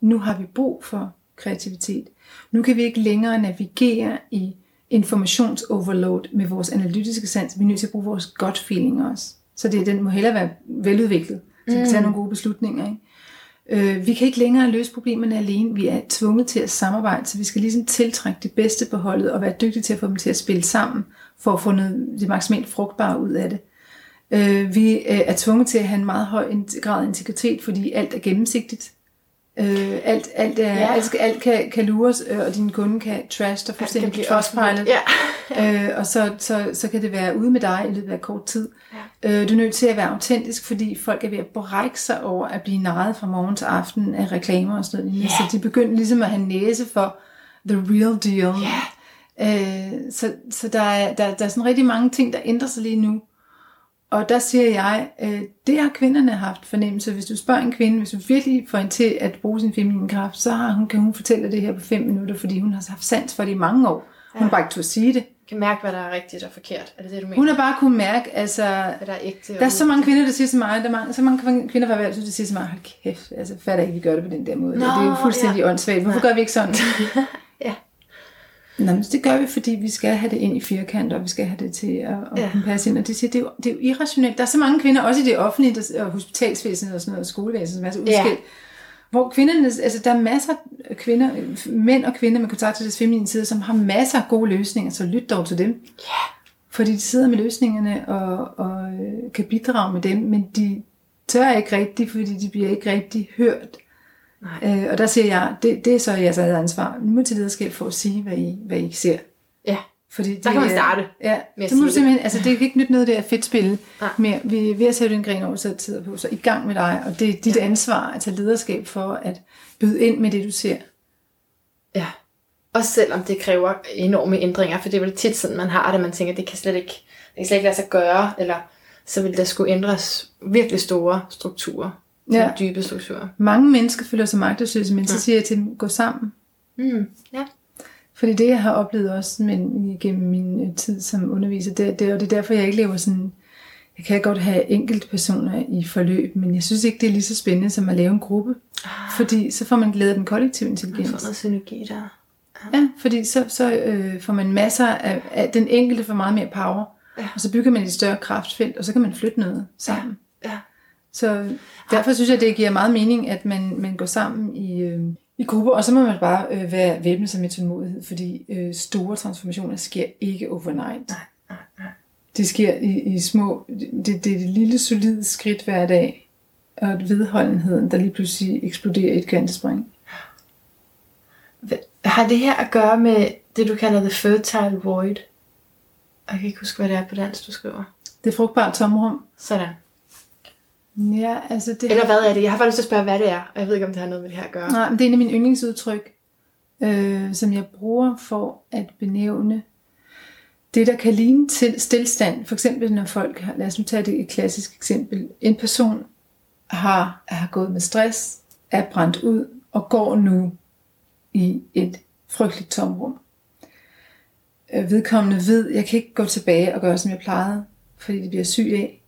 nu har vi brug for kreativitet. Nu kan vi ikke længere navigere i informationsoverload med vores analytiske sans. Vi er nødt til at bruge vores gut feeling også. Så det, den må hellere være veludviklet, så vi kan tage mm. nogle gode beslutninger. Ikke? Øh, vi kan ikke længere løse problemerne alene. Vi er tvunget til at samarbejde, så vi skal ligesom tiltrække det bedste på holdet og være dygtige til at få dem til at spille sammen, for at få noget, det maksimalt frugtbare ud af det. Øh, vi øh, er tvunget til at have en meget høj grad af integritet, fordi alt er gennemsigtigt. Øh, alt, alt, er, ja. alt, alt kan, kan lures, øh, og din kunde kan trash dig fuldstændig på Trustpilot. Ja. øh, og så, så, så kan det være ude med dig i løbet af kort tid. Ja. Øh, du er nødt til at være autentisk, fordi folk er ved at brække sig over at blive narret fra morgen til aften af reklamer og sådan noget. Ja. Så de begynder ligesom at have næse for the real deal. Ja. Øh, så så der, er, der, der er sådan rigtig mange ting, der ændrer sig lige nu. Og der siger jeg, øh, det har kvinderne haft fornemmelse. Hvis du spørger en kvinde, hvis du virkelig får en til at bruge sin feminine kraft, så har hun, kan hun fortælle det her på fem minutter, fordi hun har haft sans for det i mange år. Hun ja. bare ikke at sige det. kan mærke, hvad der er rigtigt og forkert. Er det det, du mener? Hun har bare kunnet mærke, altså... Hvad der er ægte. Der er så mange kvinder, der siger til mig, der er mange, så mange kvinder fra værelsen, der siger til mig, hold kæft, altså fatter ikke, vi gør det på den der måde. Nå, det er jo fuldstændig ja. åndssvagt. Hvorfor Nej. gør vi ikke sådan? ja. Nå, men det gør vi, fordi vi skal have det ind i firkanter, og vi skal have det til at, at ja. passe ind. Og det, siger, det, er jo, det er jo irrationelt. Der er så mange kvinder, også i det offentlige, der, og hospitalsvæsenet og sådan noget, og skolevæsenet, som er så udskilt. Ja. Hvor kvinderne, altså der er masser af kvinder, mænd og kvinder med kontakt til deres feminine side, som har masser af gode løsninger, så lyt dog til dem. Ja. Fordi de sidder med løsningerne og, og øh, kan bidrage med dem, men de tør ikke rigtigt, fordi de bliver ikke rigtig hørt. Øh, og der siger jeg, det, det er så jeres eget ansvar. Nu må til lederskab for at sige, hvad I, hvad I ser. Ja, fordi det, der kan man starte. Ja, så må du simpelthen, altså det kan ikke nyt noget, det er fedt spil mere. Vi er ved at sætte en gren over, så tid på, så i gang med dig, og det er dit ja. ansvar at tage lederskab for at byde ind med det, du ser. Ja, også selvom det kræver enorme ændringer, for det er vel tit sådan, man har det, man tænker, det kan slet ikke, det kan slet ikke lade sig gøre, eller så vil der skulle ændres virkelig store strukturer ja. dybe strukturer. Mange mennesker føler sig magtesløse, men så siger jeg til dem, gå sammen. Mm, ja. Fordi det, jeg har oplevet også men, gennem min øh, tid som underviser, det, det, og det er derfor, jeg ikke lever sådan... Jeg kan godt have enkelte personer i forløb, men jeg synes ikke, det er lige så spændende som at lave en gruppe. Ah. Fordi så får man glæde af den kollektive intelligens. Man får noget synergi der. Ja, ja fordi så, så øh, får man masser af, af... Den enkelte får meget mere power. Ja. Og så bygger man et større kraftfelt, og så kan man flytte noget sammen. Så derfor synes jeg, det giver meget mening, at man, man går sammen i, øh, i grupper, og så må man bare øh, være væbnet sig med tålmodighed, fordi øh, store transformationer sker ikke overnight. Nej, nej, nej. Det sker i, i små, det, det er det lille solide skridt hver dag, og vedholdenheden, der lige pludselig eksploderer i et kvantespring. Har det her at gøre med det, du kalder the fertile void? Jeg kan ikke huske, hvad det er på dansk, du skriver. Det er frugtbart tomrum. Sådan. Ja, altså det Eller hvad er det? Jeg har bare lyst til at spørge, hvad det er, og jeg ved ikke, om det har noget med det her at gøre. Nej, men det er en af mine yndlingsudtryk, øh, som jeg bruger for at benævne det, der kan ligne til stillstand. For eksempel, når folk lad os nu tage det et klassisk eksempel. En person har, har gået med stress, er brændt ud og går nu i et frygteligt tomrum. Øh, vedkommende ved, jeg kan ikke gå tilbage og gøre, som jeg plejede, fordi det bliver syg af.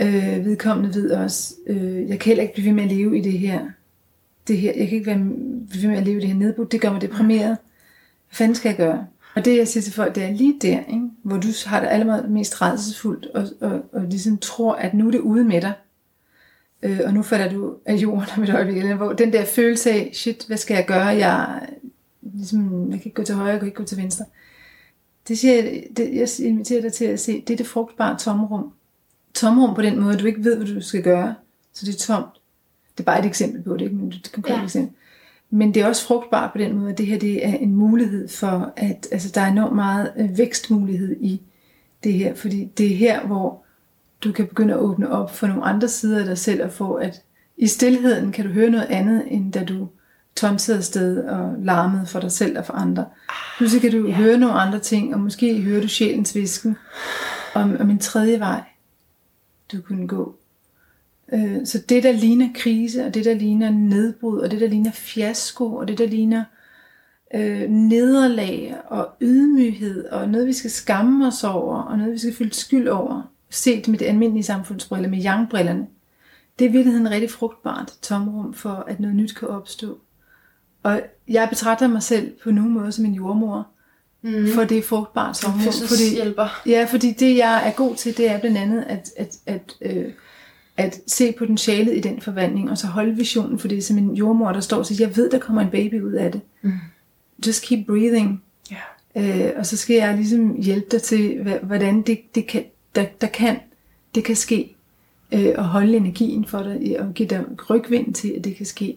Øh, vedkommende ved også, øh, jeg kan heller ikke blive ved med at leve i det her. Det her jeg kan ikke være blive ved med at leve i det her nedbrud. Det gør mig deprimeret. Hvad fanden skal jeg gøre? Og det jeg siger til folk, det er lige der, ikke? hvor du har det allerede mest redselsfuldt, og, og, og ligesom tror, at nu er det ude med dig. Øh, og nu falder du af jorden om et øjeblik. Eller hvor den der følelse af, shit, hvad skal jeg gøre? Jeg, ligesom, jeg kan ikke gå til højre, jeg kan ikke gå til venstre. Det siger jeg, det, jeg inviterer dig til at se, det er det frugtbare tomrum, tomrum på den måde, at du ikke ved, hvad du skal gøre. Så det er tomt. Det er bare et eksempel på det, ikke? men det kan ja. eksempel. Men det er også frugtbart på den måde, at det her det er en mulighed for, at altså, der er enormt meget øh, vækstmulighed i det her. Fordi det er her, hvor du kan begynde at åbne op for nogle andre sider af dig selv, og få at i stillheden kan du høre noget andet, end da du tonsede afsted og larmede for dig selv og for andre. Pludselig kan du ja. høre nogle andre ting, og måske hører du sjælens visken om, om en tredje vej du kunne gå. Øh, så det, der ligner krise, og det, der ligner nedbrud, og det, der ligner fiasko, og det, der ligner øh, nederlag og ydmyghed, og noget, vi skal skamme os over, og noget, vi skal føle skyld over, set med det almindelige samfundsbriller, med jangbrillerne, det er i virkeligheden rigtig frugtbart tomrum for, at noget nyt kan opstå. Og jeg betragter mig selv på nogen måde som en jordmor, mm. for det er frugtbart tomrum. Fordi, hjælper. Ja, fordi det jeg er god til, det er blandt andet at, at, at, øh, at se potentialet i den forvandling, og så holde visionen for det som en jordmor, der står og siger, jeg ved, der kommer en baby ud af det. Mm. Just keep breathing. Yeah. Øh, og så skal jeg ligesom hjælpe dig til, hvordan det, det kan, der, der kan, det kan ske øh, og holde energien for dig, og give dig rygvind til, at det kan ske.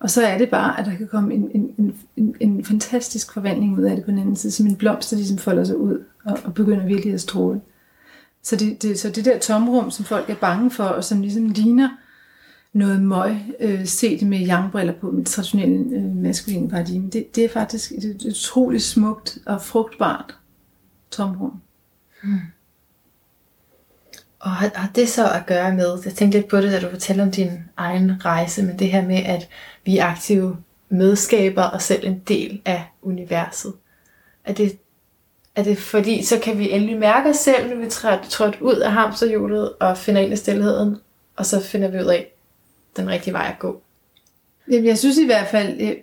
Og så er det bare, at der kan komme en, en, en, en fantastisk forvandling ud af det på den anden side, som en blomst, der ligesom folder sig ud og, og begynder virkelig at stråle. Så det, det, så det der tomrum, som folk er bange for, og som ligesom ligner noget møg, øh, set med jangbriller på, med traditionelle øh, maskuline paradigme, det, det er faktisk et, et utroligt smukt og frugtbart tomrum. Hmm. Og har, har det så at gøre med, jeg tænkte lidt på det, da du fortalte om din egen rejse, men det her med, at vi er aktive medskaber og selv en del af universet. Er det, er det fordi, så kan vi endelig mærke os selv, når vi træder trådt ud af hamsterhjulet og finder ind i stillheden, og så finder vi ud af den rigtige vej at gå. Jamen, jeg synes i hvert fald, jeg,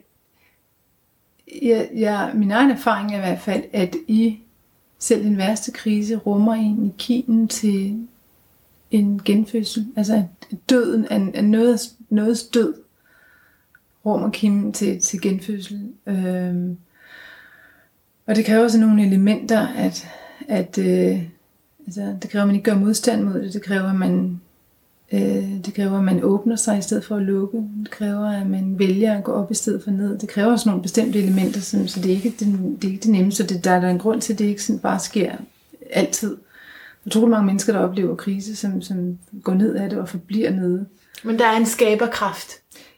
jeg, jeg, min egen erfaring er i hvert fald, at i selv den værste krise rummer en i kinen til en genfødsel. Altså døden er, er noget, noget død rummer kim til, til genfødsel. Øhm, og det kræver også nogle elementer, at, at øh, altså, det kræver, at man ikke gør modstand mod det. Det kræver, at man, øh, det kræver, at man åbner sig i stedet for at lukke. Det kræver, at man vælger at gå op i stedet for ned. Det kræver også nogle bestemte elementer, som, så det er ikke det, det, er ikke det nemmeste. Det, der er der en grund til, at det ikke sådan bare sker altid utrolig mange mennesker, der oplever krise, som, som går ned af det og forbliver nede. Men der er en skaberkraft.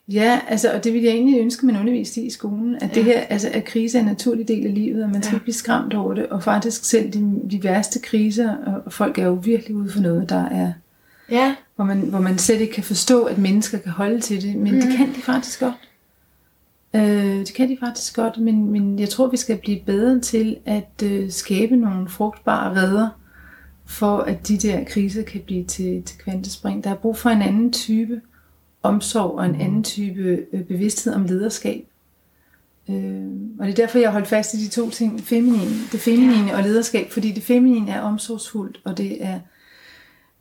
Ja, altså, og det vil jeg egentlig ønske, man underviste i i skolen, at, ja. det her, altså, at krise er en naturlig del af livet, og man skal ja. blive skræmt over det, og faktisk selv de, de værste kriser, og folk er jo virkelig ude for noget, der er, ja. hvor, man, hvor man slet ikke kan forstå, at mennesker kan holde til det, men mm. det kan de faktisk godt. Øh, det kan de faktisk godt, men, men jeg tror, vi skal blive bedre til at øh, skabe nogle frugtbare redder, for at de der kriser kan blive til, til kvantespring. Der er brug for en anden type omsorg og en anden type øh, bevidsthed om lederskab. Øh, og det er derfor, jeg holdt fast i de to ting, feminine, det feminine og lederskab, fordi det feminine er omsorgsfuldt, og det er,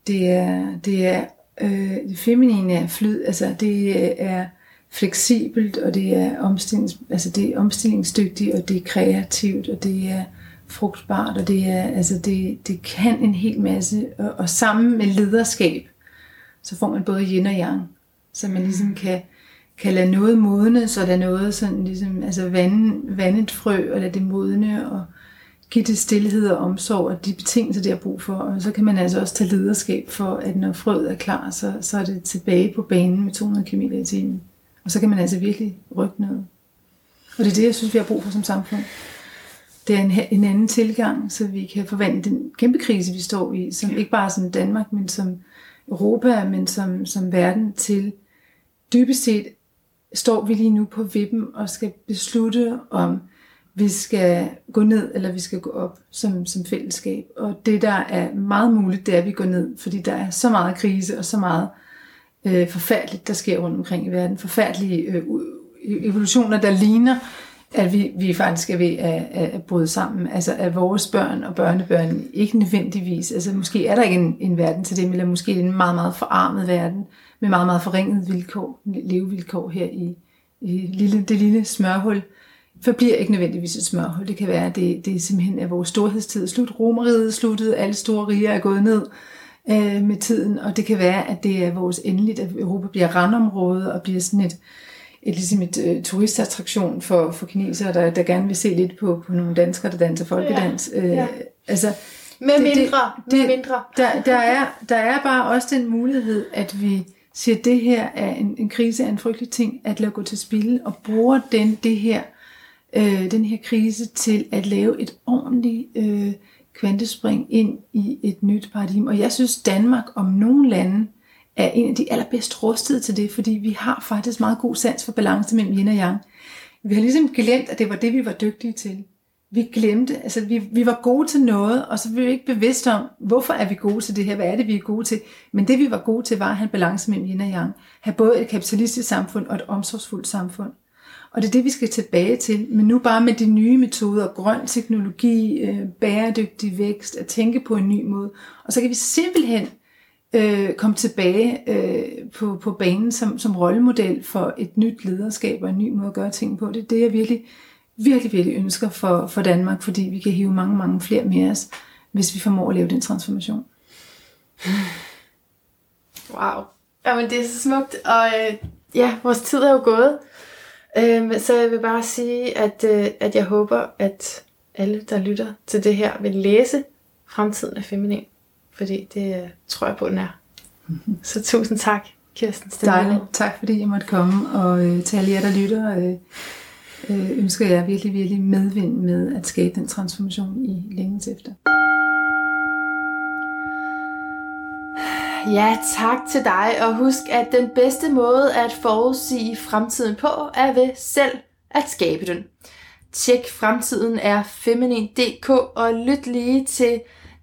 det er, det er øh, det feminine er flyd, altså det er fleksibelt, og det er, omstillings, altså det er omstillingsdygtigt, og det er kreativt, og det er frugtbart, og det, er, altså det, det kan en hel masse. Og, og sammen med lederskab, så får man både yin og yang, så man ligesom kan, kan lade noget modne, så der er noget sådan ligesom, altså vande, vandet frø, og lade det modne, og give det stillhed og omsorg, og de betingelser, det har brug for. Og så kan man altså også tage lederskab for, at når frøet er klar, så, så er det tilbage på banen med 200 km i timen. Og så kan man altså virkelig rykke noget. Og det er det, jeg synes, vi har brug for som samfund det er en, en anden tilgang, så vi kan forvandle den kæmpe krise, vi står i, som ikke bare som Danmark, men som Europa, men som, som verden til. Dybest set står vi lige nu på vippen og skal beslutte, om vi skal gå ned, eller vi skal gå op som, som fællesskab. Og det, der er meget muligt, det er, at vi går ned, fordi der er så meget krise og så meget øh, forfærdeligt, der sker rundt omkring i verden. Forfærdelige øh, evolutioner, der ligner at vi, vi faktisk er ved at, at bryde sammen. Altså at vores børn og børnebørn ikke nødvendigvis, altså måske er der ikke en, en verden til dem, eller måske en meget, meget forarmet verden, med meget, meget forringet vilkår, levevilkår her i, i lille, det lille smørhul, forbliver ikke nødvendigvis et smørhul. Det kan være, at det, det simpelthen er vores storhedstid slut. Romeriet er sluttet, alle store riger er gået ned øh, med tiden, og det kan være, at det er vores endeligt, at Europa bliver randområde og bliver sådan et, et, ligesom et uh, turistattraktion for, for kinesere, der, der gerne vil se lidt på, på nogle danskere, der danser folkedans. Ja, ja. Uh, altså, med det, mindre. Det, med mindre. Der, der, er, der er bare også den mulighed, at vi siger, at det her er en, en krise, er en frygtelig ting, at lade gå til spil, og bruger den, det her, øh, den her krise til at lave et ordentligt øh, kvantespring ind i et nyt paradigme. Og jeg synes, Danmark om nogen lande er en af de allerbedst rustede til det, fordi vi har faktisk meget god sans for balance mellem yin og yang. Vi har ligesom glemt, at det var det, vi var dygtige til. Vi glemte, altså vi, vi var gode til noget, og så blev vi ikke bevidste om, hvorfor er vi gode til det her, hvad er det, vi er gode til. Men det, vi var gode til, var at have en balance mellem yin og yang. Have både et kapitalistisk samfund og et omsorgsfuldt samfund. Og det er det, vi skal tilbage til, men nu bare med de nye metoder, grøn teknologi, øh, bæredygtig vækst, at tænke på en ny måde. Og så kan vi simpelthen øh, komme tilbage øh, på, på banen som, som rollemodel for et nyt lederskab og en ny måde at gøre ting på. Det er det, jeg virkelig, virkelig, virkelig ønsker for, for Danmark, fordi vi kan hive mange, mange flere med os, hvis vi formår at lave den transformation. Wow. Jamen, det er så smukt, og øh, ja, vores tid er jo gået. Øh, så jeg vil bare sige, at, øh, at jeg håber, at alle, der lytter til det her, vil læse Fremtiden er Feminin fordi det øh, tror jeg på, den er. Mm-hmm. Så tusind tak, Kirsten Dejligt. Tak fordi jeg måtte komme, og øh, til alle jer, der lytter, øh, øh, ønsker jeg virkelig, virkelig medvind med at skabe den transformation i længes efter. Ja, tak til dig, og husk, at den bedste måde at forudsige fremtiden på, er ved selv at skabe den. Tjek fremtiden er feminin.dk og lyt lige til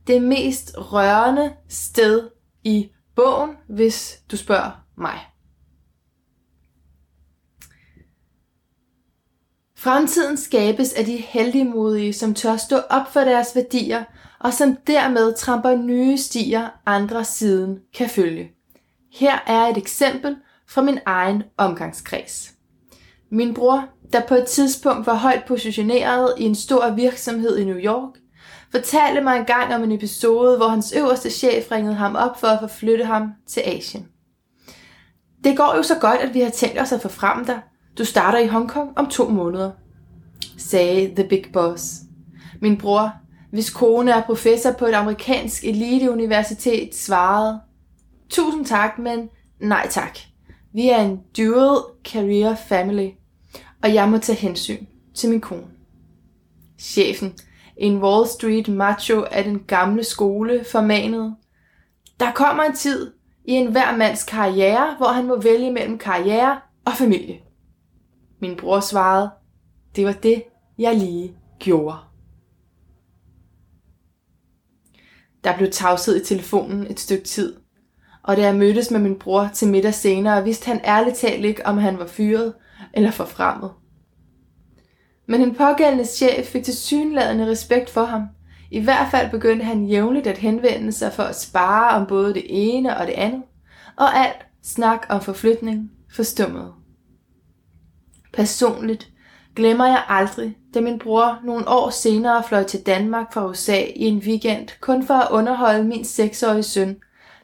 det mest rørende sted i bogen, hvis du spørger mig. Fremtiden skabes af de heldigmodige, som tør stå op for deres værdier, og som dermed tramper nye stier, andre siden kan følge. Her er et eksempel fra min egen omgangskreds. Min bror, der på et tidspunkt var højt positioneret i en stor virksomhed i New York, fortalte mig engang om en episode, hvor hans øverste chef ringede ham op for at forflytte ham til Asien. Det går jo så godt, at vi har tænkt os at forfremme dig. Du starter i Hongkong om to måneder, sagde The Big Boss. Min bror, hvis kone er professor på et amerikansk eliteuniversitet, svarede, Tusind tak, men nej tak. Vi er en dual career family, og jeg må tage hensyn til min kone. Chefen en Wall Street macho af den gamle skole formanede. Der kommer en tid i enhver mands karriere, hvor han må vælge mellem karriere og familie. Min bror svarede, det var det, jeg lige gjorde. Der blev tavshed i telefonen et stykke tid, og da jeg mødtes med min bror til middag senere, vidste han ærligt talt ikke, om han var fyret eller forfremmet. Men den pågældende chef fik til synladende respekt for ham. I hvert fald begyndte han jævnligt at henvende sig for at spare om både det ene og det andet, og alt snak om forflytning forstummede. Personligt glemmer jeg aldrig, da min bror nogle år senere fløj til Danmark fra USA i en weekend, kun for at underholde min seksårige søn,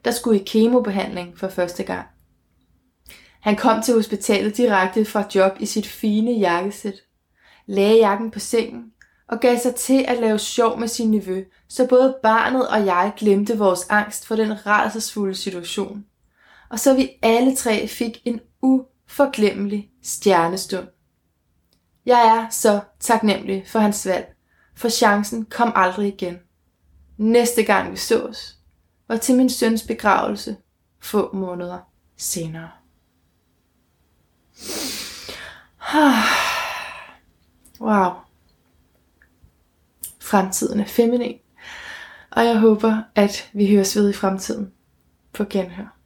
der skulle i kemobehandling for første gang. Han kom til hospitalet direkte fra job i sit fine jakkesæt lagde jakken på sengen og gav sig til at lave sjov med sin nevø, så både barnet og jeg glemte vores angst for den rædselsfulde situation. Og så vi alle tre fik en uforglemmelig stjernestund. Jeg er så taknemmelig for hans valg, for chancen kom aldrig igen. Næste gang vi sås, var til min søns begravelse få måneder senere. Ah. Wow. Fremtiden er feminin. Og jeg håber, at vi høres ved i fremtiden på genhør.